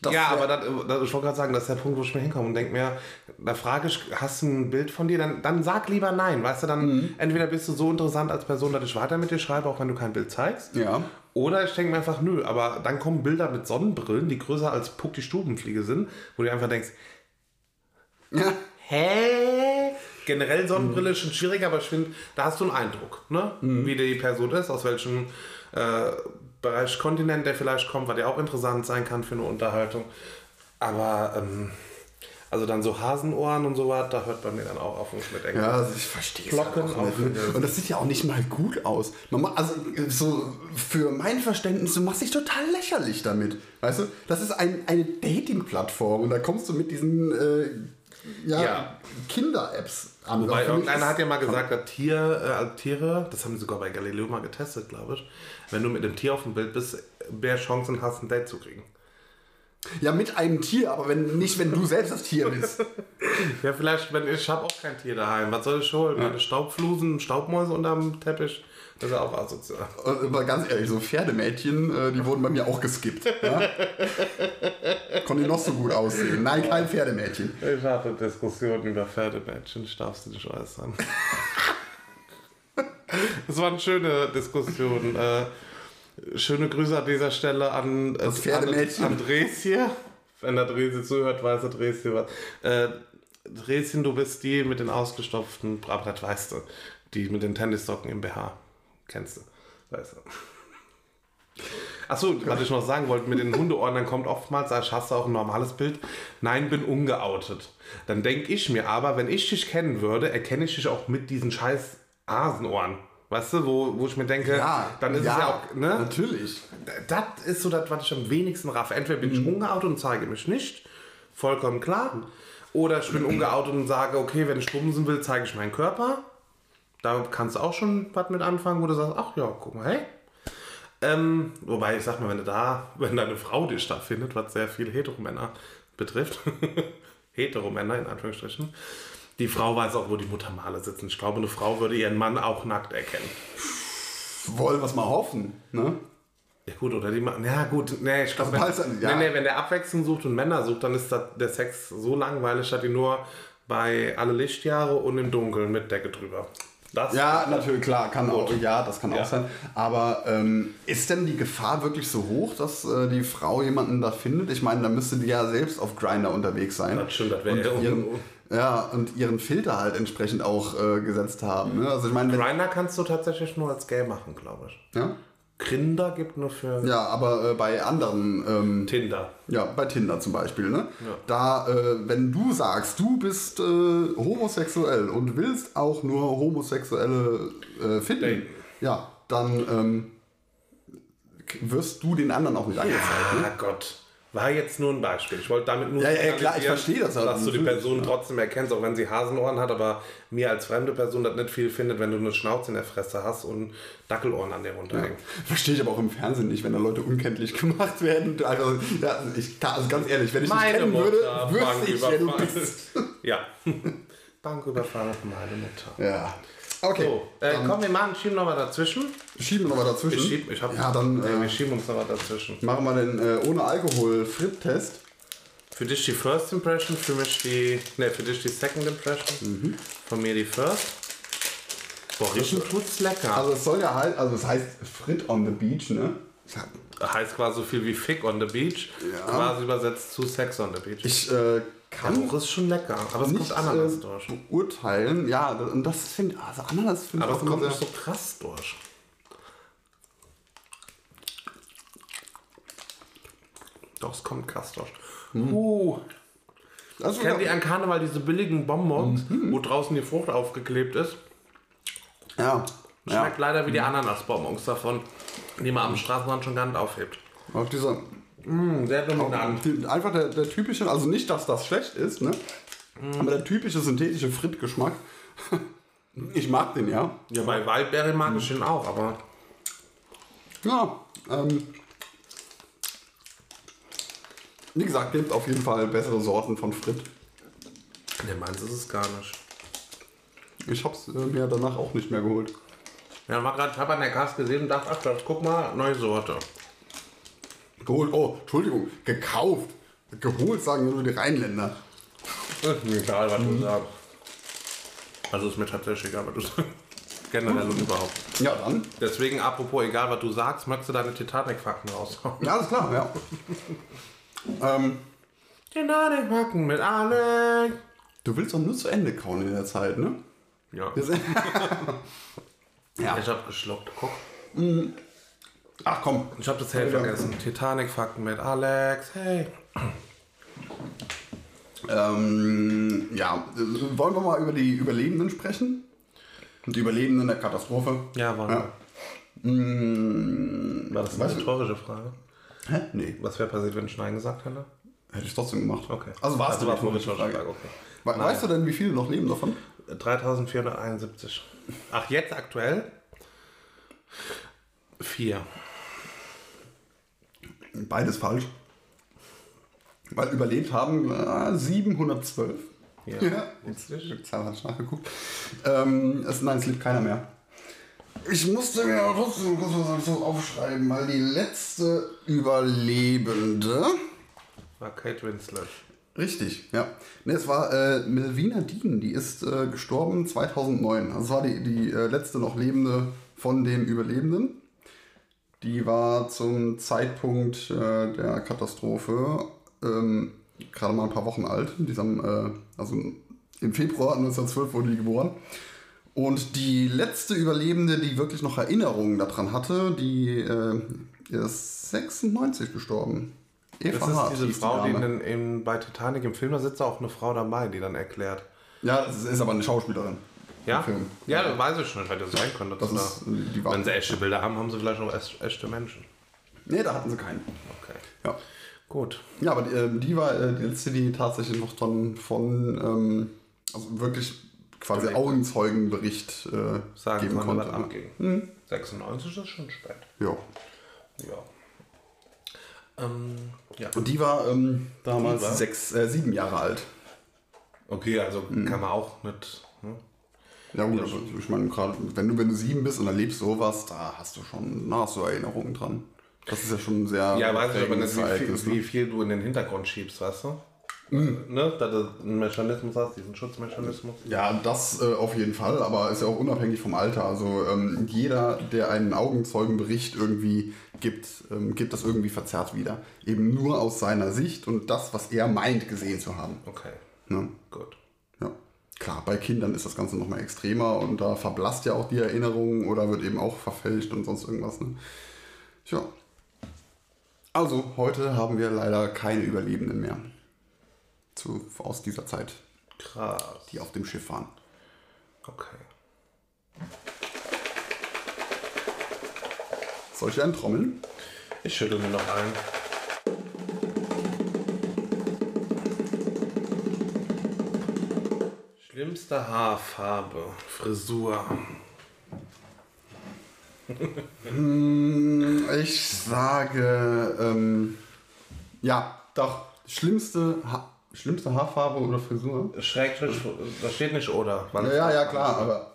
B: Das
A: ja, aber das, das, ich wollte gerade sagen, das ist der Punkt, wo ich mir hinkomme und denke mir, da frage ich, hast du ein Bild von dir? Dann, dann sag lieber nein. Weißt du, dann
B: Mhm.
A: entweder bist du so interessant als Person, dass ich weiter mit dir schreibe, auch wenn du kein Bild zeigst.
B: Ja.
A: Oder ich denke mir einfach, nö, aber dann kommen Bilder mit Sonnenbrillen, die größer als Puck die Stubenfliege sind, wo du einfach denkst,
B: Ja.
A: hä? Generell Sonnenbrille ist schon schwierig, aber ich finde, da hast du einen Eindruck, ne?
B: Mhm.
A: wie die Person ist, aus welchem äh, Bereich Kontinent der vielleicht kommt, weil der auch interessant sein kann für eine Unterhaltung. Aber ähm, also dann so Hasenohren und so was, da hört bei mir dann auch auf, mir denke.
B: Ja, also ich verstehe es halt auch nicht. ne?
A: auf-
B: Und das sieht ja auch nicht mal gut aus. Also so für mein Verständnis, du machst dich total lächerlich damit. Weißt du, das ist ein, eine Dating-Plattform und da kommst du mit diesen äh, ja,
A: Ja.
B: Kinder-Apps an.
A: Wobei irgendeiner hat ja mal gesagt, dass Tier, äh, also Tiere, das haben die sogar bei Galileo mal getestet, glaube ich, wenn du mit dem Tier auf dem Bild bist, mehr Chancen hast, ein Date zu kriegen.
B: Ja, mit einem Tier, aber wenn, nicht, wenn du selbst das Tier bist.
A: Ja, vielleicht, wenn ich habe auch kein Tier daheim. Was soll ich holen? Meine Staubflusen, Staubmäuse unterm Teppich? Das ist ja auch asozial.
B: Und aber ganz ehrlich, so Pferdemädchen, äh, die wurden bei mir auch geskippt. Ja? Konnte noch so gut aussehen. Nein, kein Pferdemädchen.
A: Ich hatte Diskussionen über Pferdemädchen, ich darf sie nicht äußern. Es waren schöne Diskussionen. Äh, schöne Grüße an dieser Stelle an äh,
B: Das Pferdemädchen.
A: An, an Dreschen. Wenn der Dresi zuhört, weiß er Dreschen was. Äh, Dreschen, du bist die mit den ausgestopften, aber das weißt du. Die mit den Tennissocken im BH. Kennst du. Weißt du. Achso, was ich noch sagen wollte, mit den Hundeohren, dann kommt oftmals, als hast du auch ein normales Bild, nein, bin ungeoutet. Dann denke ich mir aber, wenn ich dich kennen würde, erkenne ich dich auch mit diesen scheiß Hasenohren. Weißt du, wo, wo ich mir denke, dann ist es ja auch, ne?
B: Natürlich.
A: Das ist so das, was ich am wenigsten raffe. Entweder bin ich ungeoutet und zeige mich nicht, vollkommen klar. Oder ich bin ungeoutet und sage, okay, wenn ich bumsen will, zeige ich meinen Körper. Da kannst du auch schon was mit anfangen, wo du sagst, ach ja, guck mal, hey. Ähm, wobei, ich sag mal, wenn du da, wenn deine Frau dich da findet, was sehr viele Heteromänner betrifft, Heteromänner in Anführungsstrichen, die Frau weiß auch, wo die Muttermale sitzen. Ich glaube, eine Frau würde ihren Mann auch nackt erkennen.
B: Wollen wir es mal hoffen. Ne?
A: Ja gut, oder die machen. Ja gut, nee, ich glaube,
B: Also,
A: wenn,
B: ja.
A: nee, nee, wenn der Abwechslung sucht und Männer sucht, dann ist das, der Sex so langweilig, dass die nur bei alle Lichtjahre und im Dunkeln mit Decke drüber. Das
B: Ja, natürlich, klar, kann auch, ja, das kann
A: Ja.
B: auch sein. Aber ähm, ist denn die Gefahr wirklich so hoch, dass äh, die Frau jemanden da findet? Ich meine, da müsste die ja selbst auf Grinder unterwegs sein.
A: Das stimmt, das wäre
B: und
A: eher
B: ihren,
A: un-
B: Ja, und ihren Filter halt entsprechend auch äh, gesetzt haben. Ne? Also ich meine,
A: Grinder kannst du tatsächlich nur als Gay machen, glaube ich.
B: ja?
A: Grinder gibt nur für
B: ja, aber äh, bei anderen ähm,
A: Tinder.
B: Ja, bei Tinder zum Beispiel, ne? Da, äh, wenn du sagst, du bist äh, homosexuell und willst auch nur Homosexuelle äh, finden,
A: Daten.
B: ja, dann ähm, wirst du den anderen auch nicht angezeigt. Ne?
A: Ah Gott. War jetzt nur ein Beispiel. Ich wollte damit nur
B: Ja, ja, klar, ich verstehe das halt.
A: Dass du die
B: Natürlich,
A: Person trotzdem erkennst, auch wenn sie Hasenohren hat, aber mir als fremde Person das nicht viel findet, wenn du eine Schnauze in der Fresse hast und Dackelohren an dir runterhängen.
B: Verstehe ich aber auch im Fernsehen nicht, wenn da Leute unkenntlich gemacht werden. Also, ja, ich, also ganz ehrlich, wenn ich dich kennen würde, wüsste ich, wer du bist.
A: ja. Banküberfall auf meine Mutter.
B: Ja. Okay,
A: So, äh, komm, wir machen, schieben noch mal dazwischen.
B: schieben wir noch mal dazwischen.
A: Ich schieb, ich hab,
B: ja, dann
A: nee, wir
B: äh,
A: schieben uns noch mal dazwischen.
B: machen wir den äh, ohne Alkohol Frit-Test.
A: Für dich die First Impression, für mich die, ne, für dich die Second Impression,
B: Mhm.
A: von mir die First. Boah, riechen tut's lecker.
B: Also es soll ja halt, also es heißt Frit on the Beach, ne?
A: Heißt quasi so viel wie Fick on the Beach,
B: Ja.
A: quasi übersetzt zu Sex on the Beach.
B: Ich äh, kann
A: Geruch ist schon lecker, aber es
B: nicht
A: kommt Ananas
B: äh,
A: durch.
B: beurteilen. Ja, und das finde also Ananas finde ich
A: Aber es kommt nicht so krass durch. Doch, es kommt krass durch. Uh,
B: Also,
A: kennt ihr an Karneval diese billigen Bonbons, wo draußen die Frucht aufgeklebt ist?
B: ja, ja.
A: Schmeckt leider wie die Ananasbonbons davon, die man am Straßenrand schon gar nicht aufhebt.
B: Auch dieser,
A: Mm, sehr dominant.
B: die, einfach der, der typische, also nicht, dass das schlecht ist, ne? Aber der typische synthetische Frit-Geschmack. ich mag den, ja.
A: Ja, bei Wildberry mag ich den auch, aber
B: Ja, ähm, wie gesagt, gibt auf jeden Fall bessere Sorten von Frit.
A: ne, meins ist es gar nicht.
B: Ich hab's äh, mir danach auch nicht mehr geholt.
A: Ja, war gerade, ich habe an der Kasse gesehen und dachte, ach, das, guck mal, neue Sorte.
B: Geholt, oh, Entschuldigung, gekauft. Geholt sagen nur die Rheinländer.
A: Ist mir egal, was du sagst. Also ist mir tatsächlich egal, was du sagst. Generell und überhaupt.
B: Ja, dann.
A: Deswegen, apropos, egal was du sagst, möchtest du deine Titanic-Fakten raushauen?
B: Ja, alles klar, ja. ähm,
A: Titanic-Fakten mit Alex.
B: du willst doch nur zu Ende kauen in der Zeit, ne?
A: Ja,
B: Das- ja.
A: ich hab geschluckt. Guck.
B: Ach komm.
A: Ich hab das Hell vergessen. Titanic-Fakten mit Alex. Hey.
B: Ähm, ja, äh, wollen wir mal über die Überlebenden sprechen? Die Überlebenden der Katastrophe.
A: Ja, war
B: Ja. Mm,
A: War das eine rhetorische Frage?
B: Hä? Nee,
A: Was wäre passiert, wenn ich Nein gesagt hätte?
B: hätte ich trotzdem gemacht.
A: Okay.
B: Also war es
A: also war eine
B: rhetorische Frage.
A: Frage. Okay.
B: We weißt du denn, wie viele noch leben davon?
A: 3471. Ach, jetzt aktuell? Vier.
B: Beides falsch. Weil überlebt haben äh, 712.
A: Ja.
B: Ja, Zahl hatte ich nachgeguckt. Ähm, es, nein, es lebt keiner mehr. Ich musste mir trotzdem kurz was dazu aufschreiben, weil die letzte Überlebende.
A: War Kate Winslet.
B: Richtig, ja. Ne, es war äh, Melvina Dean, die ist äh, gestorben 2009. Also es war die, die äh, letzte noch lebende von den Überlebenden. Die war zum Zeitpunkt äh, der Katastrophe ähm, gerade mal ein paar Wochen alt. Die am, äh, also im Februar 1912 wurde die geboren. Und die letzte Überlebende, die wirklich noch Erinnerungen daran hatte, die äh, ist 96 gestorben. Eva
A: Das ist
B: Hart
A: diese Frau, die in, in, bei Titanic im Film, da sitzt auch eine Frau dabei, die dann erklärt.
B: Ja, das ist aber eine Schauspielerin.
A: Ja? Ja, das weiß ich schon, hätte sein können.
B: Das ist
A: da,
B: die
A: wenn sie echte Bilder haben, haben sie vielleicht echt- echte Menschen.
B: Nee, da hatten sie keinen.
A: Okay.
B: Ja.
A: Gut.
B: Ja, aber die, äh, die war äh, die letzte, die tatsächlich noch von, von ähm, also wirklich quasi. Augenzeugenbericht äh,
A: Sagen
B: geben konnte.
A: abging. 96 ist schon spät.
B: Ja.
A: Ja. Ähm, ja.
B: Und die war ähm, damals
A: Die war?
B: sechs, äh, sieben Jahre alt.
A: Okay, also
B: Mhm.
A: kann man auch mit. Ne?
B: Ja gut, aber ich meine, gerade wenn du, wenn du sieben bist und erlebst sowas, da hast du schon, da hast du Erinnerungen dran. Das ist ja schon sehr
A: Ja, weiß ich aber nicht,
B: prägendes
A: wie viel,
B: ne?
A: wie viel du in den Hintergrund schiebst, weißt du? Ne, dass du einen Mechanismus hast, diesen Schutzmechanismus.
B: Ja, das äh, auf jeden Fall, aber ist ja auch unabhängig vom Alter. Also ähm, jeder, der einen Augenzeugenbericht irgendwie gibt, ähm, gibt das irgendwie verzerrt wieder. Eben nur aus seiner Sicht und das, was er meint, gesehen zu haben.
A: Okay,
B: Ne?
A: gut.
B: Ja. Klar, bei Kindern ist das Ganze nochmal extremer und da verblasst ja auch die Erinnerung oder wird eben auch verfälscht und sonst irgendwas. Ne? Tja. Also, heute haben wir leider keine Überlebenden mehr. Zu, aus dieser Zeit,
A: Krass.
B: die auf dem Schiff waren.
A: Okay.
B: Soll ich einen trommeln?
A: Ich schüttel mir noch ein. Schlimmste Haarfarbe, Frisur.
B: Ich sage, ähm, ja, doch, schlimmste, ha schlimmste Haarfarbe oder Frisur?
A: Schrägstrich, da steht nicht oder. weil
B: Ja, ja, ja, klar, aber.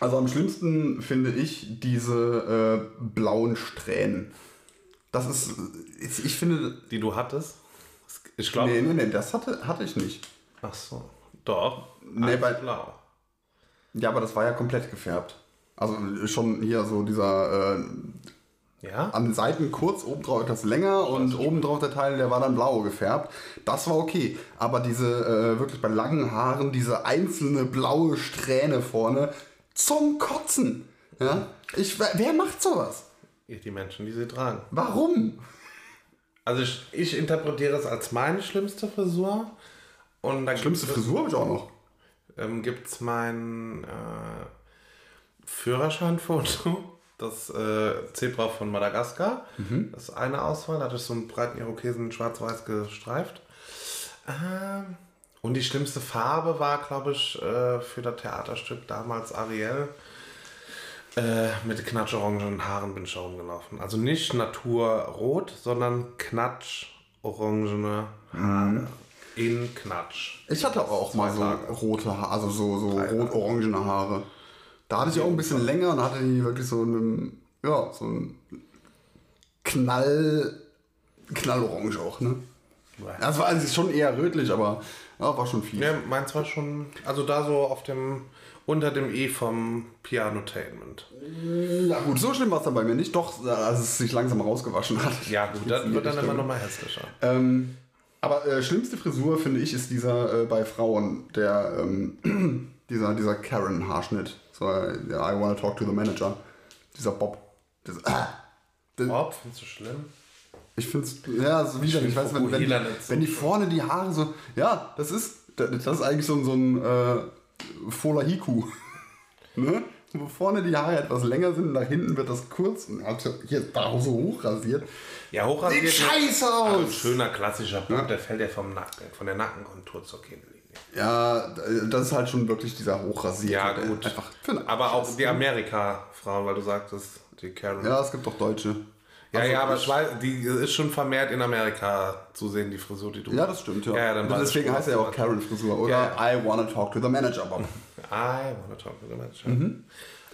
B: Also am schlimmsten finde ich diese äh, blauen Strähnen. Das ist, ich, finde,
A: Die du hattest? Ich glaube.
B: nee, nee, nee, das hatte, hatte ich nicht.
A: Ach so. Doch.
B: Nee, bei-
A: blau.
B: Ja, aber das war ja komplett gefärbt. Also schon hier so dieser äh,
A: Ja?
B: an den Seiten kurz, obendrauf etwas länger und obendrauf der Teil, der war dann blau gefärbt. Das war okay. Aber diese äh, wirklich bei langen Haaren, diese einzelne blaue Strähne vorne, zum Kotzen. Ja? Ich, wer macht sowas?
A: Die Menschen, die sie tragen.
B: Warum?
A: Also ich, ich interpretiere es als meine schlimmste Frisur. Und da
B: Schlimmste Frisur habe ich auch noch.
A: ähm, gibt es mein äh, Führerscheinfoto, das äh, Zebra von Madagaskar. Das ist eine Auswahl, da hatte ich so einen breiten Irokesen schwarz-weiß gestreift. Ähm, und die schlimmste Farbe war, glaube ich, äh, für das Theaterstück damals Ariel. Äh, mit knatschorangenen Haaren bin ich da rumgelaufen. Also nicht naturrot, sondern knatschorangene Haare. In Knatsch.
B: Ich hatte auch mal so rote Haare, also so, so rot-orangene Haare. Da hatte ich auch ein bisschen länger und hatte die wirklich so einen, ja, so einen Knall, Knallorange auch, ne? Das war also schon eher rötlich, aber ja, war schon viel.
A: Ja, meins war schon, also da so auf dem, unter dem E vom Pianotainment.
B: Ja gut, so schlimm war es dann bei mir nicht, doch, als es sich langsam rausgewaschen hat.
A: Ja gut, das wird dann immer noch mal hässlicher.
B: Ähm, aber äh, schlimmste Frisur, finde ich, ist dieser äh, bei Frauen, der, ähm, dieser, dieser Karen-Haarschnitt. So, äh, ja, I wanna talk to the manager. Dieser Bob. Dieser, der-
A: Bob, findest du schlimm?
B: ich finde es, ja, so widerlich. Ich
A: find
B: weiß, wenn, wenn, die, wenn die vorne die Haare so, ja, das ist, das das ist eigentlich so, ein- so ein äh, Folahiku. ne? Wo vorne die Haare etwas länger sind, nach hinten wird das kurz und also hier da so hoch rasiert.
A: Ja, hochrasiert.
B: Sieht scheiße
A: Also
B: aus!
A: schöner klassischer Bob, der fällt ja vom Nacken, von der Nackenkontur zur Kinnlinie.
B: Ja, das ist halt schon wirklich dieser hochrasierte.
A: Ja, gut.
B: Einfach
A: Aber auch die
B: ne?
A: Amerika-Frauen, weil du sagtest, die Karen.
B: Ja, es gibt auch Deutsche.
A: Ja,
B: Also
A: ja, aber weiß, die ist schon vermehrt in Amerika zu sehen, die Frisur, die du
B: Ja, das stimmt, ja.
A: Ja, ja,
B: deswegen heißt er ja auch Karen-Frisur. Oder I wanna talk to the manager, Bob.
A: I wanna talk to the manager.
B: Mhm.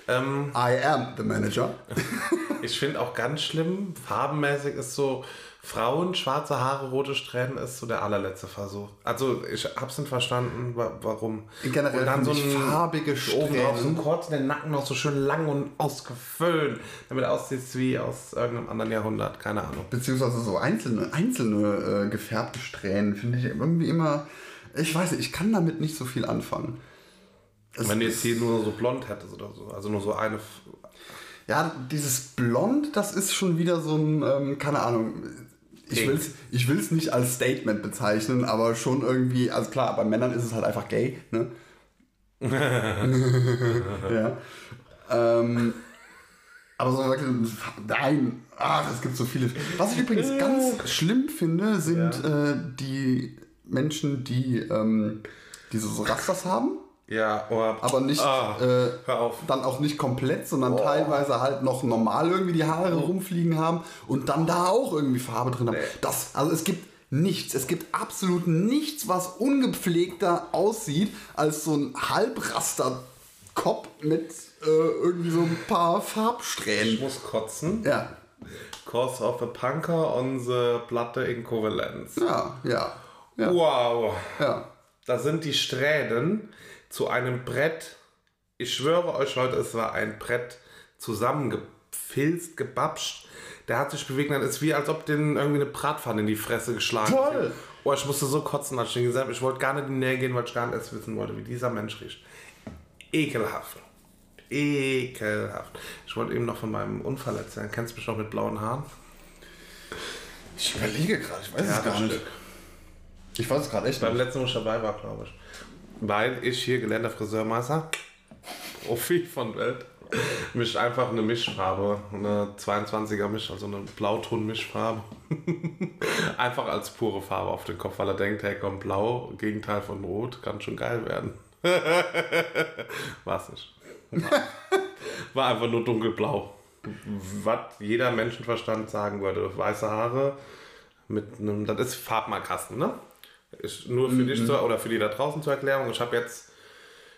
A: Ähm,
B: I am the manager.
A: ich finde auch ganz schlimm, farbenmäßig ist so, Frauen, schwarze Haare, rote Strähnen ist so der allerletzte Versuch. Also ich hab's nicht verstanden, wa warum.
B: Generell
A: und dann so ein
B: farbige
A: oben drauf so
B: Strähnen.
A: kurz den Nacken noch so schön lang und ausgefüllt, damit aussieht wie aus irgendeinem anderen Jahrhundert, keine Ahnung.
B: Beziehungsweise so einzelne, einzelne äh, gefärbte Strähnen finde ich irgendwie immer. Ich weiß nicht, ich kann damit nicht so viel anfangen. Es
A: Wenn du jetzt hier nur so blond hättest oder so, also nur so eine
B: Ja, dieses Blond, das ist schon wieder so ein, ähm, keine Ahnung, ich
A: Pink.
B: will's, ich will's nicht als Statement bezeichnen, aber schon irgendwie, also klar, bei Männern ist es halt einfach gay, ne? ja. Ähm, aber so nein, ach, es gibt so viele. Was ich übrigens ganz schlimm finde, sind äh, die Menschen, die, ähm, die so, so Rastas haben.
A: Ja, oh,
B: Aber nicht,
A: Ah,
B: äh, dann auch nicht komplett, sondern teilweise halt noch normal irgendwie die Haare rumfliegen haben und dann da auch irgendwie Farbe drin haben. Das, also es gibt nichts, es gibt absolut nichts, was ungepflegter aussieht als so ein Halbraster-Kopf mit äh, irgendwie so ein paar
A: Ich
B: Farbsträhnen.
A: muss kotzen.
B: Ja,
A: Cause of a Punker on the Platte in Covalence.
B: ja, ja. Ja.
A: Wow.
B: Ja.
A: Da sind die Strähnen zu einem Brett. Ich schwöre euch Leute, es war ein Brett zusammengefilzt, gebapscht. Der hat sich bewegt, dann ist wie als ob den irgendwie eine Bratpfanne in die Fresse geschlagen
B: Toll.
A: Oh, ich musste so kotzen, als ich den gesehen habe. Ich wollte gar nicht in die Nähe gehen, weil ich gar nicht erst wissen wollte, wie dieser Mensch riecht. Ekelhaft. Ekelhaft. Ich wollte eben noch von meinem Unfall erzählen. Kennst du mich noch mit blauen Haaren?
B: Ich überlege gerade, ich weiß es gar nicht.
A: Stück.
B: Ich weiß es gerade echt
A: Beim
B: nicht.
A: letzten, wo ich dabei war, glaube ich. Weil ich hier gelernter Friseurmeister, Profi von Welt, mischt einfach eine Mischfarbe, eine 22er Misch, also eine Blauton-Mischfarbe. einfach als pure Farbe auf den Kopf, weil er denkt, hey komm, blau, Gegenteil von rot, kann schon geil werden. War es nicht. War einfach nur dunkelblau. Was jeder Menschenverstand sagen würde. Weiße Haare mit einem, das ist Farbmalkasten, ne? Ist nur für dich zu, oder für die da draußen zur Erklärung. Ich habe jetzt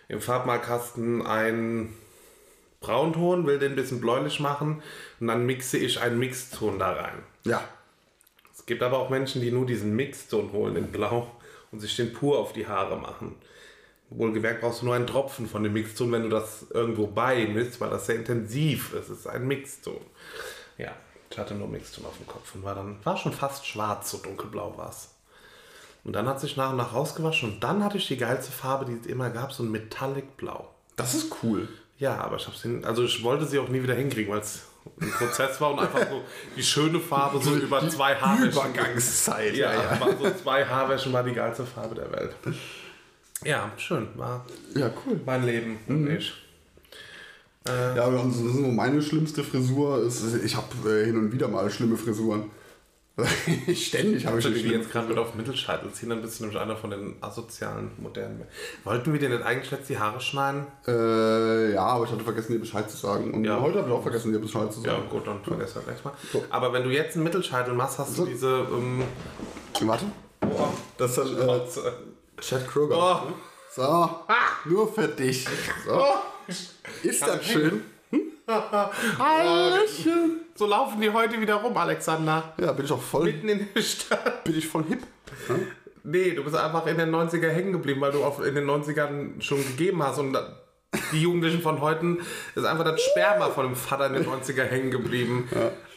A: im Farbmalkasten einen Braunton, will den ein bisschen bläulich machen und dann mixe ich einen Mixton da rein.
B: Ja.
A: Es gibt aber auch Menschen, die nur diesen Mixton holen in Blau und sich den pur auf die Haare machen. Wohlgemerkt brauchst du nur einen Tropfen von dem Mixton, wenn du das irgendwo beimisst, weil das sehr intensiv ist. Es ist ein Mixton. Ja, ich hatte nur Mixton auf dem Kopf und war dann war schon fast schwarz, so dunkelblau war es. Und dann hat sich nach und nach rausgewaschen und dann hatte ich die geilste Farbe, die es immer gab, so ein Metallic Blau.
B: Das ist cool.
A: Ja, aber ich hab's hin, also ich wollte sie auch nie wieder hinkriegen, weil es ein Prozess war und einfach so die schöne Farbe so über zwei Haarwäschen.
B: Übergangszeit.
A: Ja, war so zwei Haarwäschen war die geilste Farbe der Welt. Ja, schön, war
B: Ja, cool.
A: mein Leben und ich.
B: Ja, aber das ist so meine schlimmste Frisur. Ist, ich habe äh, hin und wieder mal schlimme Frisuren. Ständig habe ich
A: Ich
B: die
A: will
B: schlimme
A: jetzt gerade mit auf Mittelscheitel ziehen, dann bist du nämlich einer von den asozialen, modernen. Wollten wir dir nicht eigentlich jetzt die Haare schneiden?
B: Äh, ja, aber ich hatte vergessen, dir Bescheid zu sagen. Und
A: Ja.
B: heute habe ich auch vergessen, dir Bescheid zu
A: Ja,
B: sagen.
A: gut, dann vergesst halt nächstes Mal.
B: So.
A: Aber wenn du jetzt einen Mittelscheitel machst, hast du
B: So.
A: diese. Ähm,
B: Warte.
A: boah,
B: Das ist dann äh. Chad Kroger.
A: Oh.
B: So, nur für dich. So. Ist das schön? Hallöchen.
A: So laufen die heute wieder rum, Alexander.
B: Ja, bin ich auch voll,
A: Mitten in der Stadt.
B: bin ich voll hip.
A: Nee, du bist einfach in den 90er hängen geblieben, weil du auf, in den 90ern schon gegeben hast. Und die Jugendlichen von heute ist einfach das Sperma von dem Vater in den 90er hängen geblieben.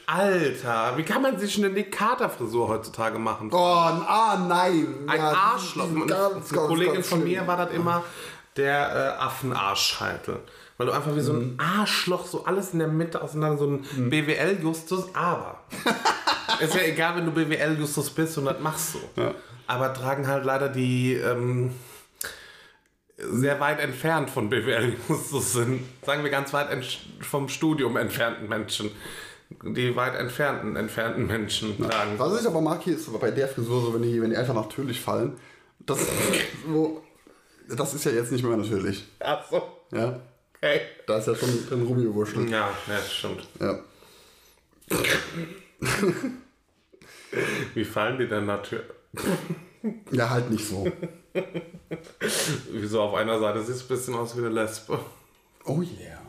A: Alter, wie kann man sich eine Nick Carter Frisur heutzutage machen?
B: Oh, ah, nein.
A: Ein
B: Ja,
A: Arschloch.
B: ganz,
A: eine
B: ganz,
A: Kollegin
B: ganz
A: von
B: schlimm.
A: mir war das immer der äh, Affenarschscheitel. Weil du einfach wie so ein
B: Mhm.
A: Arschloch so alles in der Mitte auseinander, so ein BWL-Justus, aber. ist ja egal, wenn du BWL-Justus bist und das machst du. Aber tragen halt leider die ähm, sehr weit entfernt von BWL-Justus sind. Sagen wir ganz weit vom Studium entfernten Menschen. Die weit entfernten, entfernten Menschen tragen.
B: Was ich aber mag hier ist bei der Frisur so, wenn die, wenn die einfach natürlich fallen. Das, so, das ist ja jetzt nicht mehr natürlich.
A: Ach so,
B: Ja,
A: okay.
B: da ist ja schon drin rumgewurschtelt.
A: Ja, ja, stimmt.
B: Ja.
A: Wie fallen die denn natürlich?
B: ja, halt nicht so.
A: Wieso auf einer Seite sieht es ein bisschen aus wie eine Lesbe?
B: Oh yeah.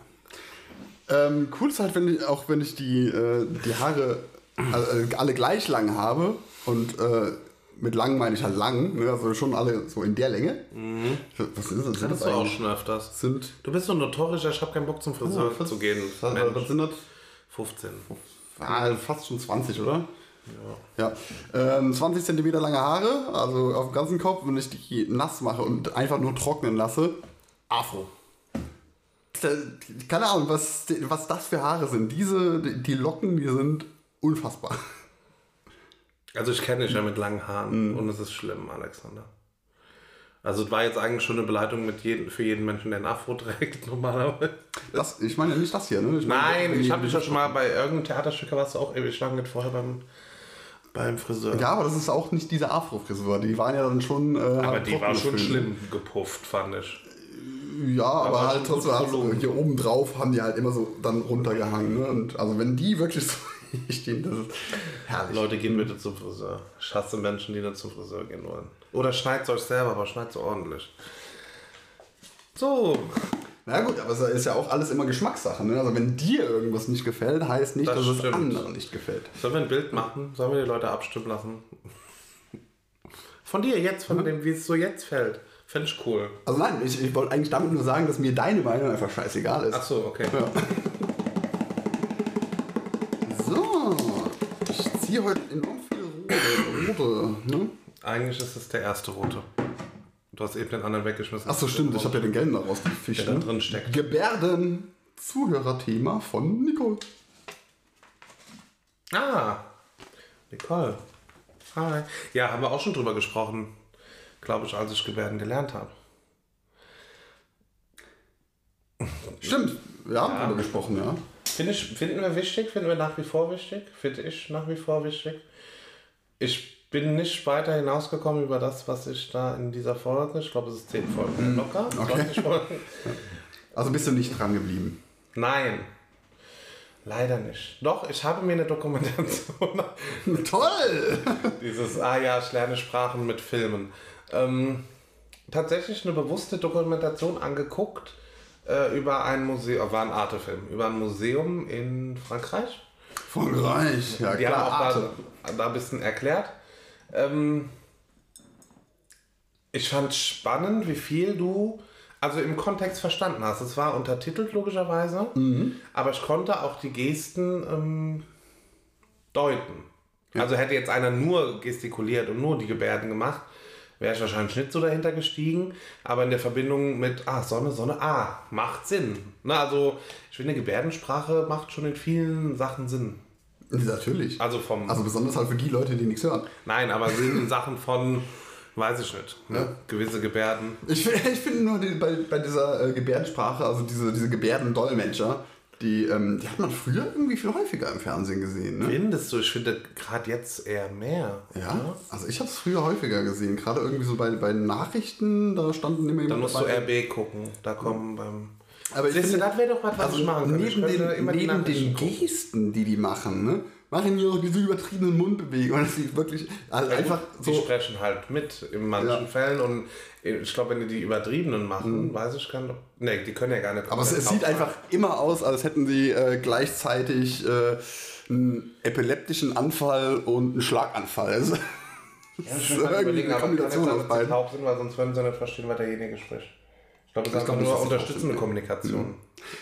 B: Ähm, cool ist halt, wenn ich, auch wenn ich die, äh, die Haare äh, alle gleich lang habe und äh, mit lang meine ich halt lang, ne? also schon alle so in der Länge. Was ist das? Sind
A: Das
B: das
A: ist auch schon öfters.
B: Sind,
A: Du bist so ein notorischer, ich habe keinen Bock zum Friseur
B: Ja,
A: zu gehen.
B: Was, was sind das?
A: 15.
B: Ah, fast schon 20, oder? Ja. Ähm, 20 cm lange Haare, also auf dem ganzen Kopf, wenn ich die nass mache und einfach nur trocknen lasse, Afro. Keine Ahnung, was, was das für Haare sind. Diese, die Locken, die sind unfassbar.
A: Also ich kenne dich ja mit langen Haaren und es ist schlimm, Alexander. Also es war jetzt eigentlich schon eine Beleidigung mit jedem, für jeden Menschen, der ein Afro trägt, normalerweise.
B: Das, ich meine ja nicht das hier, ne? Ich meine,
A: Nein, ich habe dich ja schon mal bei irgendeinem Theaterstück, warst du auch ewig lange nicht vorher beim, beim Friseur.
B: Ja, aber das ist auch nicht diese Afro-Frisur. Die waren ja dann schon. Äh,
A: aber
B: halt
A: die war schon schlimm gepufft, fand ich.
B: Ja, aber,
A: Aber
B: halt trotzdem
A: verlogen.
B: hier oben drauf haben die halt immer so dann runtergehangen. Ne? Und also wenn die wirklich so stehen, das ist herrlich.
A: Leute, gehen bitte zum Friseur. Ich hasse Menschen, die nicht zum Friseur gehen wollen. Oder schneidet euch selber, aber schneidet so ordentlich. So,
B: Na gut, aber es ist ja auch alles immer Geschmackssache. Ne? Also wenn dir irgendwas nicht gefällt, heißt nicht,
A: Das
B: dass es
A: stimmt.
B: anderen nicht gefällt.
A: sollen wir ein Bild machen? Sollen wir die Leute abstimmen lassen? Von dir jetzt, von dem, wie es so jetzt fällt. Fände ich cool.
B: Also nein, ich, ich wollte eigentlich damit nur sagen, dass mir deine Meinung einfach scheißegal ist.
A: Ach so, okay.
B: Ja. Ziehe heute enorm viele rote. rote ne?
A: Eigentlich ist es der erste rote. Du hast eben den anderen weggeschmissen.
B: Achso, stimmt, ich habe ja den gelben da rausgefischt.
A: Der da
B: ne?
A: drin steckt.
B: Gebärden Zuhörerthema von Nicole.
A: Ah, Nicole. Hi. Ja, haben wir auch schon drüber gesprochen, glaube ich, als ich Gebärden gelernt habe.
B: Stimmt, wir haben darüber gesprochen, ja.
A: Find ich, finden wir wichtig, finden wir nach wie vor wichtig, finde ich nach wie vor wichtig. Ich bin nicht weiter hinausgekommen über das, was ich da in dieser Folge, ich glaube, es ist 10 Folgen locker,
B: okay.
A: 20 Folgen.
B: Also bist du nicht dran geblieben.
A: Nein, leider nicht. Doch, ich habe mir eine Dokumentation
B: Toll!
A: Dieses, ah ja, ich lerne Sprachen mit Filmen. Ähm, tatsächlich eine bewusste Dokumentation angeguckt äh, über ein Museum, war ein Artefilm, über ein Museum in Frankreich.
B: Frankreich, ja
A: Die
B: klar.
A: haben auch
B: Arte.
A: da, da ein bisschen erklärt. Ähm, ich fand spannend, wie viel du also im Kontext verstanden hast. Es war untertitelt logischerweise,
B: Mhm.
A: aber ich konnte auch die Gesten ähm, deuten. Also hätte jetzt einer nur gestikuliert und nur die Gebärden gemacht, wäre ich wahrscheinlich nicht so dahinter gestiegen. Aber in der Verbindung mit, ah, Sonne, Sonne, ah, macht Sinn. Na, also ich finde, Gebärdensprache macht schon in vielen Sachen Sinn.
B: Natürlich.
A: Also vom,
B: Also besonders halt für die Leute, die nichts hören.
A: nein, aber Sinn in Sachen von, weiß ich nicht, ne? gewisse Gebärden.
B: Ich, ich finde nur die, bei, bei dieser äh, Gebärdensprache, also diese, diese Gebärdendolmetscher, die, ähm, die hat man früher irgendwie viel häufiger im Fernsehen gesehen. Ne?
A: Findest du, ich finde gerade jetzt eher mehr.
B: Ja,
A: oder?
B: also ich habe es früher häufiger gesehen. Gerade irgendwie so bei, bei Nachrichten, da standen immer jemand
A: musst du
B: dabei.
A: RB gucken. Da kommen beim.
B: Aber ich
A: Siehst du,
B: finde,
A: das wäre doch was, was
B: also
A: ich machen könnte.
B: Neben
A: könnte
B: den,
A: die
B: neben den. Gesten, die die machen, ne, machen die auch diese übertriebenen Mundbewegungen. Das sieht wirklich also einfach
A: Die
B: so.
A: sprechen halt mit in manchen
B: Ja.
A: Fällen und ich glaube, wenn die die übertriebenen machen, weiß ich gar nicht. Ne, die können ja gar nicht.
B: Mhm. Aber es, es sieht einfach immer aus, als hätten sie äh, gleichzeitig äh, einen epileptischen Anfall und einen Schlaganfall. Also,
A: Ja,
B: das ist irgendwie eine Kombination aus beiden.
A: taub sind, weil sonst würden sie nicht verstehen, was derjenige spricht. Ich glaube, das ist
B: glaub
A: nur unterstützende. Kommunikation.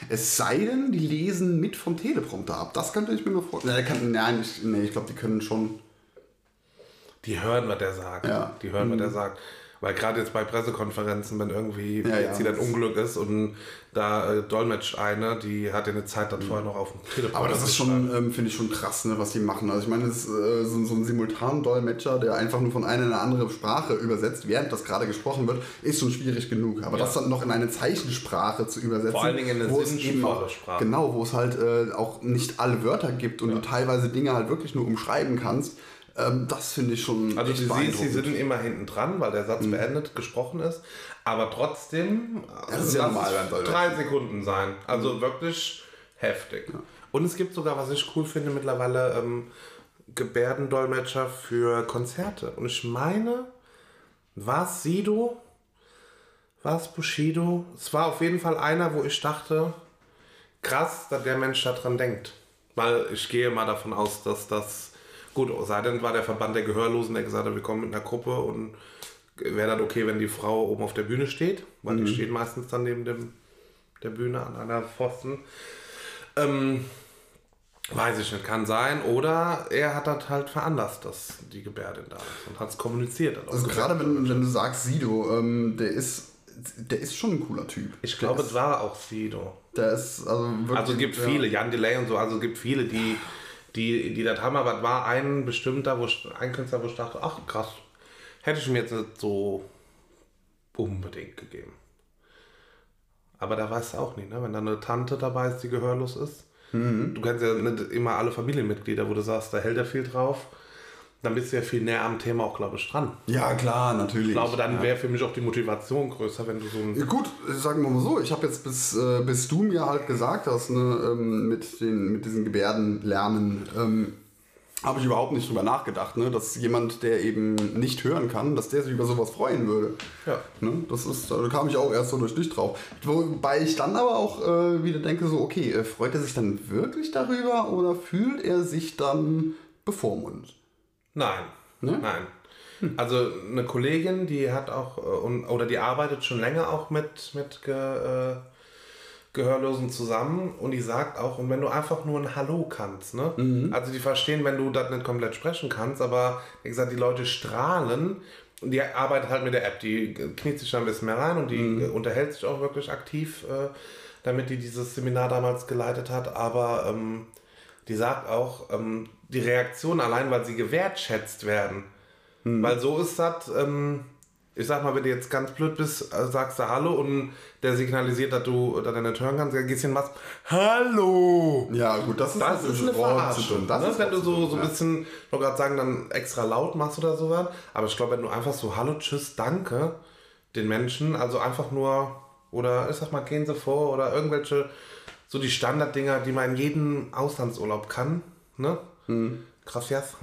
B: Es sei denn, die lesen mit vom Teleprompter ab. Das könnte ich mir noch vorstellen. Nein, kann, nein, ich, nee, ich glaube, die können schon.
A: Die hören, was der sagt.
B: Ja.
A: Die hören, was der sagt. Weil gerade jetzt bei Pressekonferenzen, wenn irgendwie
B: Ja,
A: jetzt
B: ja.
A: wieder ein Unglück ist und da äh, dolmetscht eine, die hat ja eine Zeit dann vorher noch auf dem Telefon.
B: Aber das ist schon, ähm, finde ich schon krass, ne, was die machen. Also ich meine, das ist äh, so, so ein Simultan-Dolmetscher, der einfach nur von einer in eine andere Sprache übersetzt, während das gerade gesprochen wird, ist schon schwierig genug. Aber das dann noch in eine Zeichensprache zu übersetzen,
A: Vor allen Dingen in eine
B: wo es eben
A: sinnvolle Sprache.
B: genau, wo es halt äh, auch nicht alle Wörter gibt und du teilweise Dinge halt wirklich nur umschreiben kannst, ähm, das finde ich schon
A: Also du siehst, sie sind immer hinten dran, weil der Satz beendet gesprochen ist. Aber trotzdem,
B: das ist ja normal beim
A: drei Sekunden sein. Also wirklich heftig. Und es gibt sogar, was ich cool finde mittlerweile, ähm, Gebärdendolmetscher für Konzerte. Und ich meine, war es Sido? War es Bushido? Es war auf jeden Fall einer, wo ich dachte, krass, dass der Mensch daran denkt. Weil ich gehe mal davon aus, dass das, gut, sei denn war der Verband der Gehörlosen, der gesagt hat, wir kommen mit einer Gruppe und wäre dann okay, wenn die Frau oben auf der Bühne steht, weil die steht meistens dann neben dem, der Bühne an einer Pfosten. Ähm, weiß ich nicht, kann sein. Oder er hat das halt veranlasst, dass die Gebärdin da ist und hat es kommuniziert.
B: Also gerade wenn, wenn du sagst Sido, ähm, der ist der ist schon ein cooler Typ.
A: Ich glaube, es war auch Sido.
B: Der ist also wirklich.
A: Also es gibt
B: ja.
A: viele, Jan Delay und so, also es gibt viele, die, die, die das haben, aber es war ein bestimmter, wo ich, ein Künstler, wo ich dachte, ach krass, hätte ich mir jetzt nicht so unbedingt gegeben. Aber da weißt du auch nicht, ne? wenn da eine Tante dabei ist, die gehörlos ist. Du kennst ja nicht immer alle Familienmitglieder, wo du sagst, da hält er viel drauf. Dann bist du ja viel näher am Thema auch, glaube ich, dran.
B: Ja, klar, natürlich.
A: Ich glaube, dann
B: ja.
A: wäre für mich auch die Motivation größer, wenn du so ein
B: Ja, Gut, sagen wir mal so, ich habe jetzt bis, äh, bis du mir halt gesagt hast, ne, ähm, mit, den, mit diesen Gebärden lernen, ähm, habe ich überhaupt nicht drüber nachgedacht, ne, dass jemand, der eben nicht hören kann, dass der sich über sowas freuen würde.
A: Ja.
B: Ne, das ist, da kam ich auch erst so durch dich drauf. Wobei ich dann aber auch äh, wieder denke, so, okay, äh, freut er sich dann wirklich darüber oder fühlt er sich dann bevormundet?
A: Nein.
B: Ne?
A: Nein. Also eine Kollegin, die hat auch, äh, oder die arbeitet schon länger auch mit, mit Ge, äh, Gehörlosen zusammen und die sagt auch, und wenn du einfach nur ein Hallo kannst, ne? Mhm. Also die verstehen, wenn du das nicht komplett sprechen kannst, aber wie gesagt, die Leute strahlen und die arbeitet halt mit der App, die kniet sich da ein bisschen mehr rein und die mhm. unterhält sich auch wirklich aktiv, äh, damit die dieses Seminar damals geleitet hat, aber ähm, die sagt auch, ähm, die Reaktion allein, weil sie gewertschätzt werden, Mhm. Weil so ist das, ähm, ich sag mal, wenn du jetzt ganz blöd bist, äh, sagst du Hallo und der signalisiert, dass du dass er nicht hören kannst, dann gehst du hin was Hallo!
B: Ja, gut, das ist,
A: das ist eine Verarschung. Das ne? ist, wenn du so, so ein bisschen, ich wollte gerade sagen, dann extra laut machst oder sowas. Aber ich glaube, wenn du einfach so Hallo, Tschüss, Danke den Menschen, also einfach nur, oder ich sag mal, gehen sie vor oder irgendwelche, so die Standarddinger, die man in jedem Auslandsurlaub kann, ne? Mhm. Gracias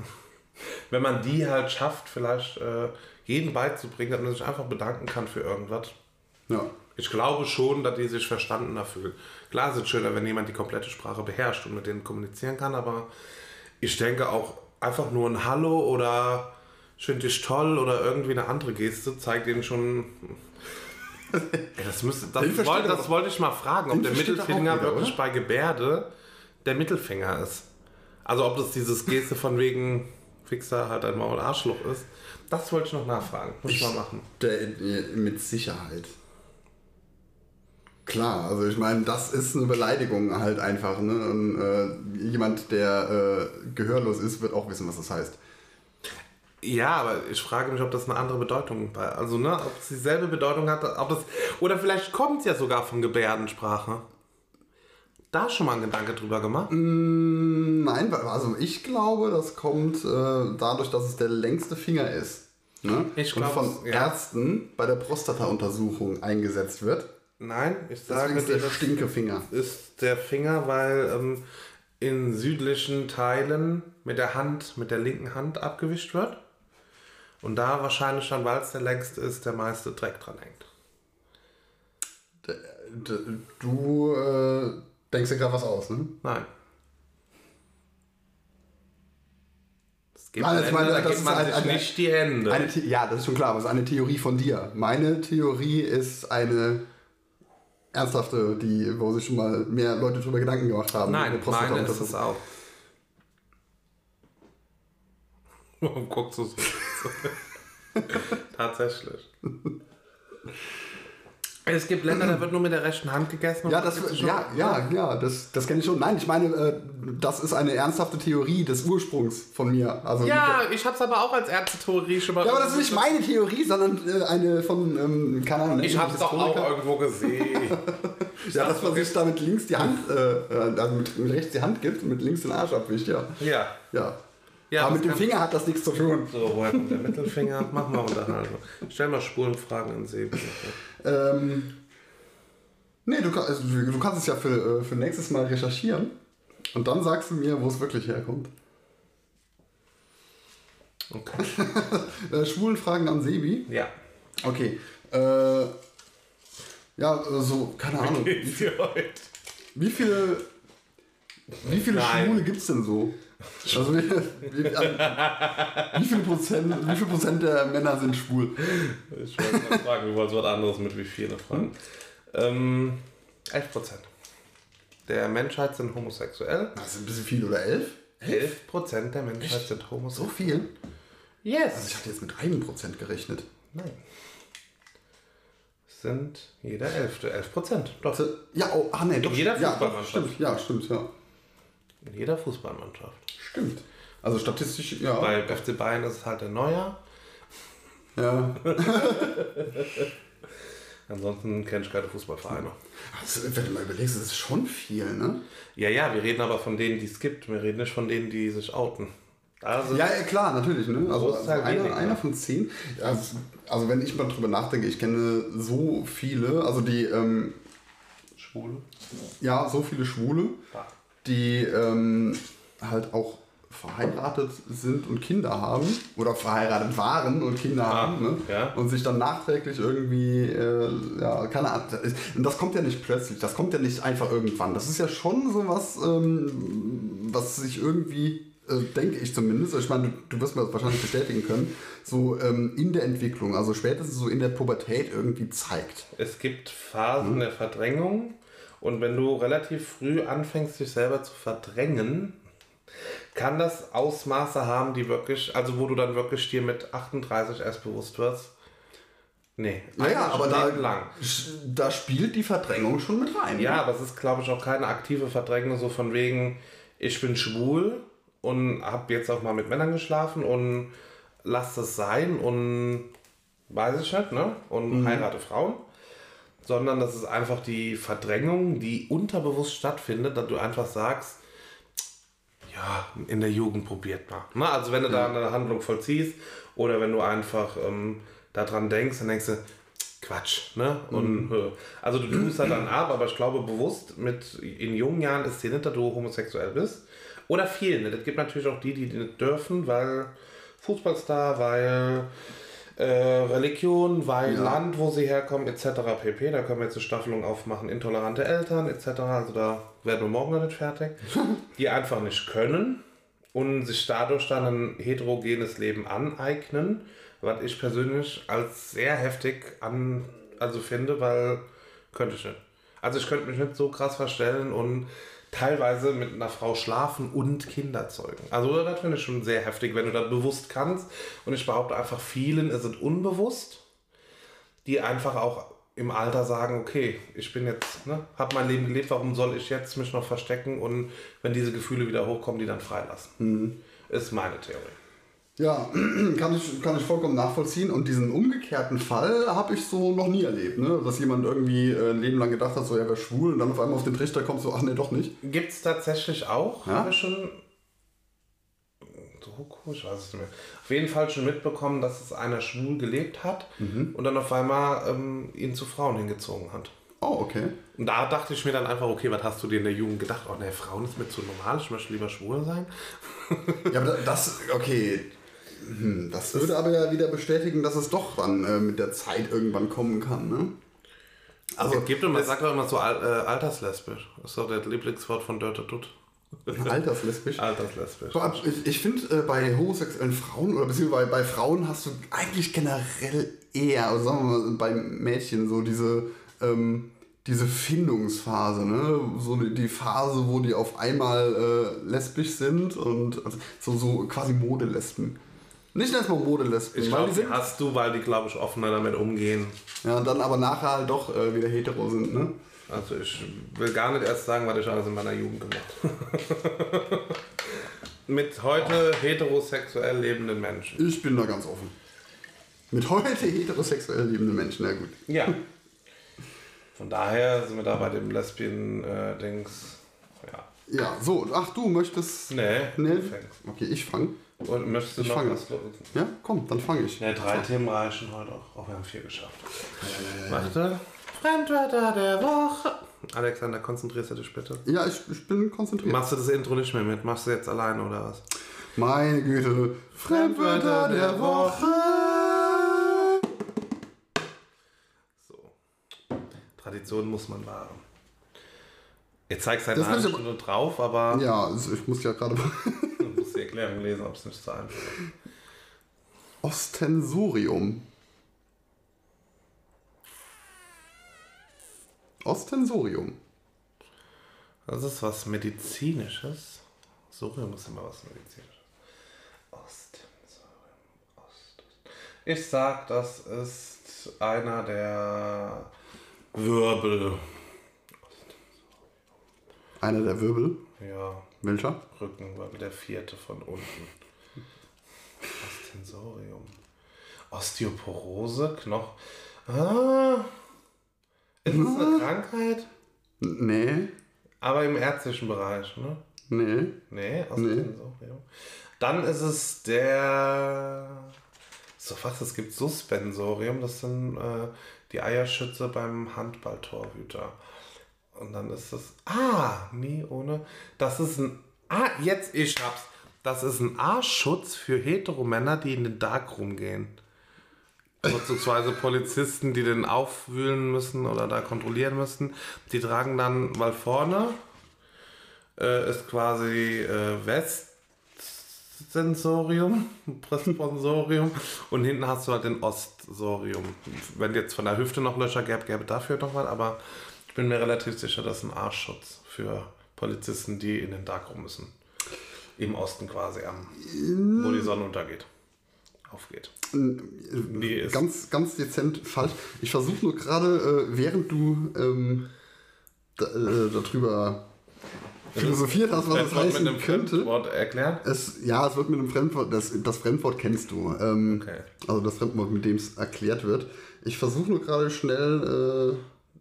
A: wenn man die halt schafft, vielleicht äh, jeden beizubringen, dass man sich einfach bedanken kann für irgendwas. Ja. Ich glaube schon, dass die sich verstandener fühlen. Klar ist es schöner, wenn jemand die komplette Sprache beherrscht und mit denen kommunizieren kann, aber ich denke auch einfach nur ein Hallo oder ich finde dich toll oder irgendwie eine andere Geste zeigt ihnen schon. Das, müsste, das, wollte, das wollte ich mal fragen, ob der Mittelfinger wieder, wirklich oder? bei Gebärde der Mittelfinger ist. Also ob das dieses Geste von wegen Fixer halt ein Maul Arschloch ist. Das wollte ich noch nachfragen. Muss ich mal machen.
B: Der, mit Sicherheit. Klar, also ich meine, das ist eine Beleidigung halt einfach. Ne? Und, äh, jemand, der äh, gehörlos ist, wird auch wissen, was das heißt.
A: Ja, aber ich frage mich, ob das eine andere Bedeutung bei, also ne, ob es dieselbe Bedeutung hat, ob das oder vielleicht kommt es ja sogar von Gebärdensprache da schon mal einen Gedanke drüber gemacht?
B: Mm, nein, also ich glaube, das kommt äh, dadurch, dass es der längste Finger ist. Ne? Ich glaube, Und von ja. Ärzten bei der Prostata-Untersuchung eingesetzt wird.
A: Nein, ich sage,
B: ist der Stinkefinger.
A: Ist der Finger, weil ähm, in südlichen Teilen mit der Hand, mit der linken Hand abgewischt wird. Und da wahrscheinlich schon, weil es der längste ist, der meiste Dreck dran hängt.
B: Du äh, Denkst du gerade was aus, ne?
A: Nein.
B: Es gibt Nein, meine, da gibt man eine, eine, nicht die Hände. Eine, ja, das ist schon klar, aber es ist eine Theorie von dir. Meine Theorie ist eine ernsthafte, die, wo sich schon mal mehr Leute darüber Gedanken gemacht haben.
A: Nein, meine ist es auch. Warum guckst du so? Tatsächlich. Es gibt Länder, da wird nur mit der rechten Hand gegessen.
B: Ja, das, ja, ja, ja, das, das kenne ich schon. Nein, ich meine, äh, das ist eine ernsthafte Theorie des Ursprungs von mir. Also
A: ja, ich habe es aber auch als Ärzte-Theorie schon
B: mal. Ja, aber das ist nicht meine Theorie, sondern äh, eine von, ähm, keine Ahnung.
A: Ich habe es doch auch irgendwo gesehen.
B: ja, dass man sich da mit links die Hand, äh, äh, also mit, mit, rechts die Hand gibt und mit links den Arsch abwischt, ja.
A: Ja.
B: Ja. Ja, aber mit dem Finger hat das nichts zu tun.
A: So, woher kommt der Mittelfinger? Mach mal Unterhaltung. Stell mal Spulenfragen in See.
B: Ähm, nee, du, also, du kannst es ja für, äh, für nächstes Mal recherchieren und dann sagst du mir, wo es wirklich herkommt.
A: Okay.
B: äh, Schwulenfragen an Sebi?
A: Ja.
B: Okay. Äh, ja, so, keine Ahnung.
A: Wie, viel,
B: wie viele, wie viele Schwule gibt es denn so? Also wie, wie, wie, viel Prozent, wie viel Prozent der Männer sind schwul?
A: Ich wollte mal fragen, du wolltest was anderes mit wie viele fragen. Ähm, 11 Prozent. Der Menschheit sind homosexuell.
B: Das ist ein bisschen viel, oder 11?
A: 11 Prozent der Menschheit Echt? sind homosexuell.
B: So viel?
A: Yes.
B: Also ich hatte jetzt mit einem Prozent gerechnet.
A: Nein. Sind jeder Elfte, 11 Prozent. Doch.
B: Ja, oh, ah, nee, doch.
A: jeder
B: Fußballmannschaft. Ja, stimmt, ja, stimmt, ja.
A: In jeder Fußballmannschaft.
B: Stimmt. Also statistisch, ja.
A: Bei FC Bayern ist es halt der Neuer.
B: Ja.
A: Ansonsten kenne ich keine Fußballvereine.
B: Also, wenn du mal überlegst, das ist schon viel, ne?
A: Ja, ja, wir reden aber von denen, die es gibt. Wir reden nicht von denen, die sich outen.
B: Also ja, ja, klar, natürlich. Ne? Also, also einer, einer von zehn. Also, also, wenn ich mal drüber nachdenke, ich kenne so viele, also die ähm,
A: Schwule.
B: Ja, so viele Schwule. Ja die ähm, halt auch verheiratet sind und Kinder haben oder verheiratet waren und Kinder ah, haben ne?
A: ja.
B: und sich dann nachträglich irgendwie, äh, ja, keine Ahnung, und das kommt ja nicht plötzlich, das kommt ja nicht einfach irgendwann. Das ist ja schon so was, ähm, was sich irgendwie äh, denke ich zumindest, ich meine, du, du wirst mir das wahrscheinlich bestätigen können, so ähm, in der Entwicklung, also spätestens so in der Pubertät irgendwie zeigt.
A: Es gibt Phasen der Verdrängung und wenn du relativ früh anfängst, dich selber zu verdrängen, kann das Ausmaße haben, die wirklich, also wo du dann wirklich dir mit 38 erst bewusst wirst. Nee,
B: Naja, aber da,
A: lang.
B: da spielt die Verdrängung schon mit rein. ne?
A: Ja, aber es ist, glaube ich, auch keine aktive Verdrängung, so von wegen, ich bin schwul und habe jetzt auch mal mit Männern geschlafen und lass das sein und weiß ich nicht, ne? Und heirate Frauen. Sondern das ist einfach die Verdrängung, die unterbewusst stattfindet, dass du einfach sagst, ja, in der Jugend probiert mal. Ne? Also wenn du da eine Handlung vollziehst oder wenn du einfach ähm, daran denkst, dann denkst du, Quatsch, ne? Und äh, also du tust da dann ab, aber ich glaube bewusst mit in jungen Jahren ist dir nicht, dass du homosexuell bist. Oder viele. Es gibt natürlich auch die, die nicht dürfen, weil Fußballstar, weil äh, Religion, weil
B: Ja.
A: Land, wo sie herkommen, etc. pp. Da können wir jetzt eine Staffelung aufmachen, intolerante Eltern, etc. Also da werden wir morgen noch nicht fertig. die einfach nicht können und sich dadurch dann ein heterogenes Leben aneignen, was ich persönlich als sehr heftig an, also finde, weil könnte ich nicht. Also ich könnte mich nicht so krass verstellen und teilweise mit einer Frau schlafen und Kinder zeugen. Also das finde ich schon sehr heftig, wenn du das bewusst kannst. Und ich behaupte einfach, vielen ist es unbewusst, die einfach auch im Alter sagen, okay, ich bin jetzt, ne, habe mein Leben gelebt, warum soll ich jetzt mich noch verstecken und wenn diese Gefühle wieder hochkommen, die dann freilassen. Ist meine Theorie.
B: Ja, kann ich, kann ich vollkommen nachvollziehen. Und diesen umgekehrten Fall habe ich so noch nie erlebt, ne? Dass jemand irgendwie äh, ein Leben lang gedacht hat, so er wäre schwul und dann auf einmal auf den Trichter kommt, so, ach nee, doch nicht.
A: Gibt es tatsächlich auch,
B: Ja?
A: habe ich schon, Doku, ich weiß es nicht mehr, auf jeden Fall schon mitbekommen, dass es einer schwul gelebt hat und dann auf einmal ähm, ihn zu Frauen hingezogen hat.
B: Oh, okay.
A: Und da dachte ich mir dann einfach, okay, was hast du dir in der Jugend gedacht? Oh ne, Frauen ist mir zu normal, ich möchte lieber schwul sein.
B: Ja, aber das, okay. Hm, Das würde aber ja wieder bestätigen, dass es doch dann äh, mit der Zeit irgendwann kommen kann, ne?
A: Also, es gibt immer, sagt doch immer so al äh, alterslesbisch. Das ist doch das Lieblingswort von Dörte Dutt.
B: Alterslesbisch.
A: Alterslesbisch.
B: Ich, ich finde, äh, bei homosexuellen Frauen oder beziehungsweise bei, bei Frauen hast du eigentlich generell eher, also sagen wir mal, bei Mädchen so diese, ähm, diese Findungsphase, ne? So die, die Phase, wo die auf einmal äh, lesbisch sind und also so, so quasi Modelesben. Nicht erstmal Modelesben,
A: Ich glaube,
B: die
A: hast du, weil die, glaube ich, offener damit umgehen.
B: Ja, und dann aber nachher halt doch äh, wieder hetero sind, ne?
A: Also ich will gar nicht erst sagen, was ich alles in meiner Jugend gemacht habe. Mit heute heterosexuell lebenden Menschen.
B: Ich bin da ganz offen. Mit heute heterosexuell lebenden Menschen, na gut.
A: Ja. Von daher sind wir da bei dem Lesbien-Dings. ja.
B: Ja, so, ach du möchtest.
A: Nee,
B: Nee.
A: du fängst.
B: Okay, ich fange.
A: Und möchtest du
B: Ich
A: noch
B: fange.
A: was?
B: Ja, komm, dann fange ich.
A: Ne, drei Themen reichen heute auch. Auch wir haben vier geschafft. Warte. Fremdwörter der Woche. Alexander, konzentrierst du dich bitte.
B: Ja, ich, ich bin konzentriert.
A: Machst du das Intro nicht mehr mit? Machst du jetzt alleine oder was?
B: Meine Güte, Fremdwörter der Woche.
A: So. Tradition muss man wahren. Jetzt zeigst du eine
B: Das
A: halbe Stunde drauf, aber
B: Ja, also ich muss ja gerade.
A: Erklärung lesen, ob es nicht so einfach ist.
B: Ostensorium. Ostensorium.
A: Das ist was Medizinisches. Sorium ist immer was Medizinisches. Ost. Sorium, Ost. Ich sag, das ist einer der Wirbel.
B: Einer der Wirbel.
A: Ja,
B: Welcher?
A: Rückenwirbel, der vierte von unten. Ostensorium. Osteoporose, Knochen. Ah. Ist es eine Krankheit?
B: N- Nee.
A: Aber im ärztlichen Bereich, ne?
B: Nee.
A: Nee, Ostensorium. Dann ist es der. So was, es gibt Suspensorium, das sind äh, die Eierschütze beim Handballtorhüter. Und dann ist es. Ah, nie ohne. Das ist ein. Ah, jetzt, ich hab's. Das ist ein A-Schutz für Heteromänner, die in den Darkroom gehen. Vorzugsweise Polizisten, die den aufwühlen müssen oder da kontrollieren müssen. Die tragen dann, weil vorne äh, ist quasi äh, West, Westsensorium, Brustsponsorium und hinten hast du halt den Ostsorium. Wenn jetzt von der Hüfte noch Löcher gäbe, gäbe dafür noch was, aber ich bin mir relativ sicher, das ist ein Arschschutz für Polizisten, die in den Darkroom müssen. Im Osten quasi, am, wo die Sonne untergeht. Aufgeht.
B: Nee, ganz, ganz dezent falsch. Ich versuche nur gerade, äh, während du ähm, da, äh, darüber philosophiert hast, was es heißen
A: mit einem
B: könnte.
A: Fremdwort erklären?
B: Es, ja, es wird mit einem Fremdwort, das, das Fremdwort kennst du. Ähm,
A: Okay.
B: Also das Fremdwort, mit dem es erklärt wird. Ich versuche nur gerade schnell,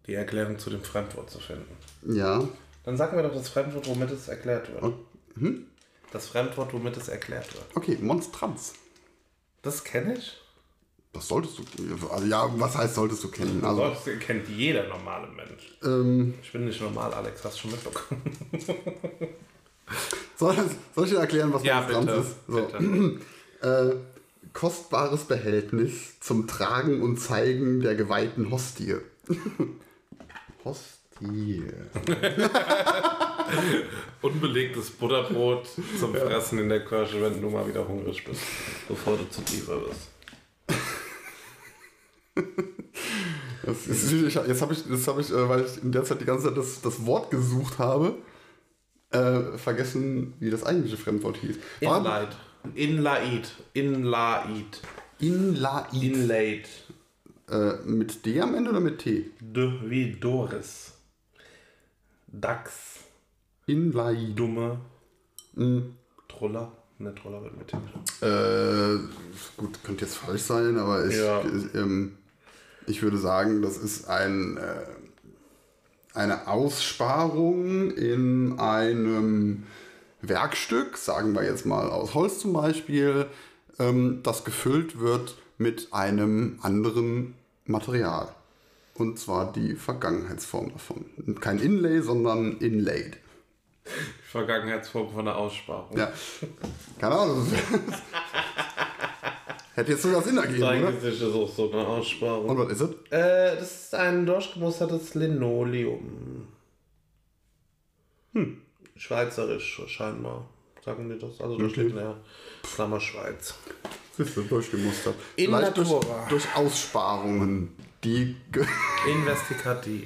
A: Die Erklärung zu dem Fremdwort zu finden.
B: ja,
A: Dann sagen wir doch das Fremdwort, womit es erklärt wird.
B: Oh, hm?
A: Das Fremdwort, womit es erklärt wird.
B: okay, Monstranz.
A: Das kenne ich.
B: Das solltest du, also ja, was heißt solltest du kennen? Also,
A: Also, kennt jeder normale Mensch.
B: ähm,
A: Ich bin nicht normal, Alex, hast du schon mitbekommen.
B: soll, soll ich dir erklären, was
A: Ja,
B: Monstranz
A: bitte.
B: ist? So.
A: bitte.
B: Äh, kostbares Behältnis zum Tragen und Zeigen der geweihten Hostie. Hostie.
A: Unbelegtes Butterbrot zum Fressen in der Kirche, wenn du mal wieder hungrig bist, bevor du zu tiefer bist.
B: Das ist, jetzt habe ich, das habe ich, äh, weil ich in der Zeit die ganze Zeit das, das Wort gesucht habe, äh, vergessen, wie das eigentliche Fremdwort hieß.
A: Inlaid. Inlaid. Inlaid.
B: Inlaid.
A: Inlaid.
B: Äh, mit D am Ende oder mit T?
A: D wie Doris. Dachs.
B: Inlaid.
A: Dumme.
B: Mhm.
A: Troller. Ne, Troller wird mit T.
B: Äh, gut, könnte jetzt falsch sein, aber ich,
A: Ja.
B: ich, ähm, ich würde sagen, das ist ein, äh, eine Aussparung in einem Werkstück, sagen wir jetzt mal aus Holz zum Beispiel, ähm, das gefüllt wird mit einem anderen Material. Und zwar die Vergangenheitsform davon. Kein Inlay, sondern Inlaid.
A: Vergangenheitsform von der Aussparung.
B: Ja. Keine Ahnung. Hätte jetzt sogar Sinn ergeben, oder?
A: Ist auch so eine Aussparung.
B: Und was ist es?
A: Äh, das ist ein durchgemustertes Linoleum. Hm. Schweizerisch scheinbar. Sagen die das? Also da steht in der Klammer Schweiz.
B: Durchgemustert.
A: In
B: Vielleicht durch,
A: Natura.
B: durch Aussparungen, die. ge-
A: Investigativ.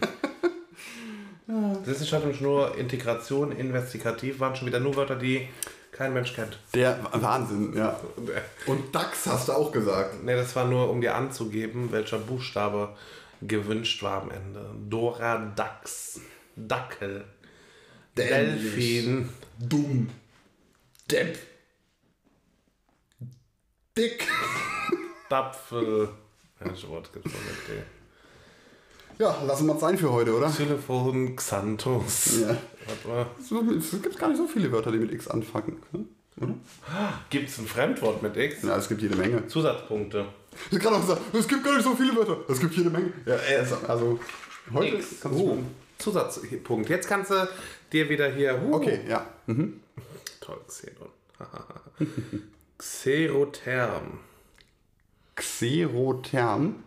A: Wissenschaftlich nur Integration, investigativ waren schon wieder nur Wörter, die kein Mensch kennt.
B: Der Wahnsinn, ja. Und DAX hast du auch gesagt.
A: Ne, das war nur, um dir anzugeben, welcher Buchstabe gewünscht war am Ende. Dora Dax. Dackel.
B: Dämlich.
A: Delfin.
B: Dumm. Depp. Dick.
A: Dapfel. Welches Wort gibt es noch mit D?
B: Ja, lassen wir es sein für heute, oder?
A: Telefon, Xanthus.
B: Ja. So, Es gibt gar nicht so viele Wörter, die mit X anfangen. ne? Oder?
A: Gibt es ein Fremdwort mit X?
B: Ja, es gibt jede Menge.
A: Zusatzpunkte.
B: Ich kann auch sagen, es gibt gar nicht so viele Wörter. Es gibt jede Menge. Ja, also, also heute
A: X.
B: kannst du.
A: Oh, Zusatzpunkt. Jetzt kannst du dir wieder hier. Uh,
B: Okay, ja. Mhm.
A: Toll, Xenon. Xerotherm.
B: Xerotherm.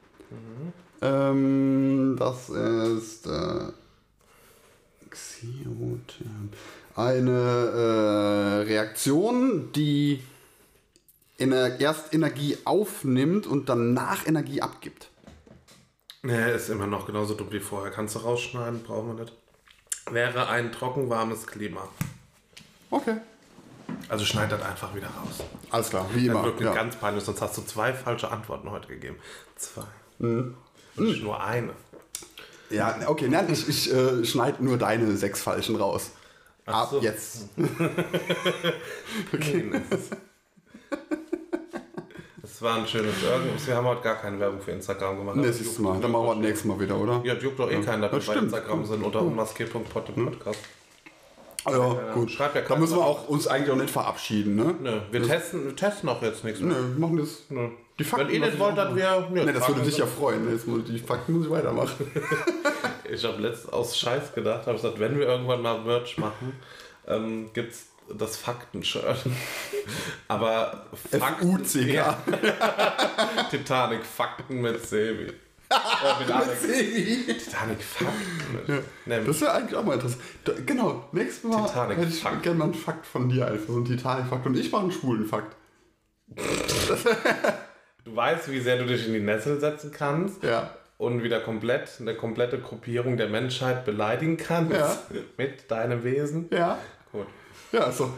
B: Ähm, das ist äh, Xerotherm. Eine äh, Reaktion, die Ener erst Energie aufnimmt und danach Energie abgibt.
A: Ne, ist immer noch genauso dumm wie vorher. Kannst du rausschneiden, brauchen wir nicht. Wäre ein trocken warmes Klima.
B: Okay.
A: Also schneid das einfach wieder raus.
B: Alles klar, wie
A: Das
B: immer.
A: wird
B: Ja.
A: ganz peinlich, sonst hast du zwei falsche Antworten heute gegeben. Zwei.
B: Mhm.
A: Nicht nur eine.
B: ja, okay, nein, ich, ich äh, schneide nur deine sechs Falschen raus. Ab
A: so.
B: jetzt.
A: Okay. Das war ein schönes Irgendwas. Wir haben heute gar keine Werbung für Instagram gemacht.
B: Das ist mal. Dann machen wir das nächste Mal wieder, oder?
A: Ja, juckt doch eh keinen, dass wir bei. Instagram sind unter unmaskiert.pod im Podcast.
B: Ja, gut.
A: Schreibt ja
B: da müssen wir auch uns eigentlich auch nicht verabschieden, ne?
A: Nö, wir testen, wir testen auch jetzt nichts mehr.
B: Nö, machen das.
A: Nö.
B: Die Fakten
A: Wenn ihr nicht
B: ich
A: wollt, dass wir. Ja,
B: Ne, das würde
A: Fakten
B: dich ja freuen. Jetzt muss, die Fakten muss ich weitermachen.
A: Ich habe letztens aus Scheiß gedacht, habe gesagt, wenn wir irgendwann mal Merch machen, ähm, gibt es das Fakten-Shirt. Aber
B: F-U-C-K.
A: Ja. Titanic, Fakten mit Sebi.
B: Sebi.
A: Titanic Fakt.
B: Ja.
A: Nee,
B: Das wäre eigentlich auch mal interessant. Da, genau, nächstes Mal
A: Titanic
B: hätte ich
A: Fakt.
B: gerne mal einen Fakt von dir, einfach so einen Titanic-Fakt. Und ich mache einen schwulen Fakt.
A: du weißt, wie sehr du dich in die Nessel setzen kannst.
B: Ja.
A: und wieder komplett eine komplette Gruppierung der Menschheit beleidigen kannst
B: Ja.
A: mit deinem Wesen.
B: Ja.
A: Gut.
B: Ja, also,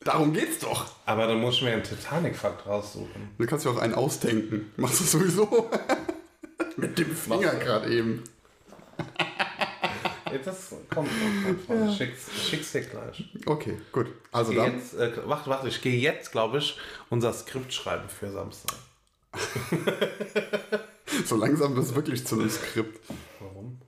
B: darum geht's doch.
A: Aber dann musst du mir einen Titanic-Fakt raussuchen.
B: Du kannst ja auch einen ausdenken. Machst du sowieso. Mit dem Finger gerade eben.
A: Ja, Das kommt, kommt, kommt. Schick's, schick's dir gleich.
B: Okay, gut. Also dann.
A: jetzt, äh, warte, warte, ich gehe jetzt, glaube ich, unser Skript schreiben für Samstag.
B: So langsam wird es wirklich zu einem Skript.
A: Warum?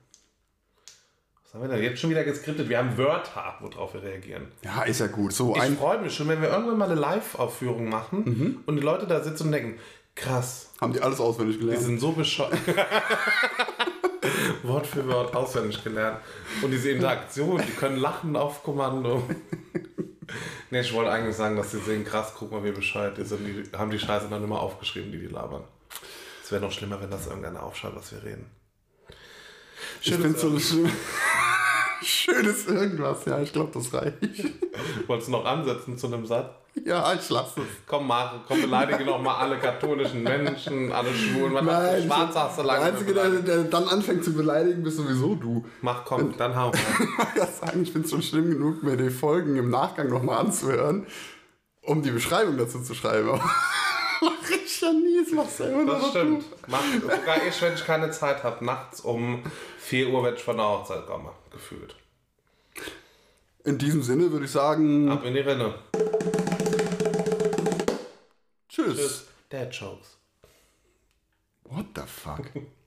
A: Was haben wir denn jetzt schon wieder geskriptet? Wir haben Wörter, worauf wir reagieren.
B: Ja, ist ja gut. So
A: Ich
B: ein.
A: freue mich schon, wenn wir irgendwann mal eine Live-Aufführung machen
B: Mhm.
A: und die Leute da sitzen und denken, krass,
B: Haben die alles auswendig
A: Die
B: gelernt?
A: sind so bescheuert. Wort für Wort auswendig gelernt. Und diese Interaktion, die können lachen auf Kommando. nee, ich wollte eigentlich sagen, dass sie sehen, krass, guck mal, wie bescheuert die sind. Die haben die Scheiße dann immer aufgeschrieben, die die labern. Es wäre noch schlimmer, wenn das irgendeiner aufschaut, was wir reden.
B: Ich finde so ein schön- schönes irgendwas. Ja, ich glaube, das reicht.
A: Wolltest du noch ansetzen zu einem Satz?
B: Ja, ich lasse es.
A: Komm, mach, komm, beleidige noch mal alle katholischen Menschen, alle Schwulen. Was du? Schwarz hast du
B: der
A: lange
B: Einzige, der, der dann anfängt zu beleidigen, bist sowieso du.
A: Mach, komm, dann hau
B: das sagen, ich finde es schon schlimm genug, mir die Folgen im Nachgang nochmal anzuhören, um die Beschreibung dazu zu schreiben. Mach ich ja nie, das machst du immer
A: Das stimmt. Mach, sogar ich, wenn ich keine Zeit habe, nachts um 4 Uhr, wenn ich von der Hochzeit komme, gefühlt.
B: In diesem Sinne würde ich sagen,
A: Ab in die Rinne.
B: tschüss.
A: Tschüss. Dad Jokes.
B: What the fuck?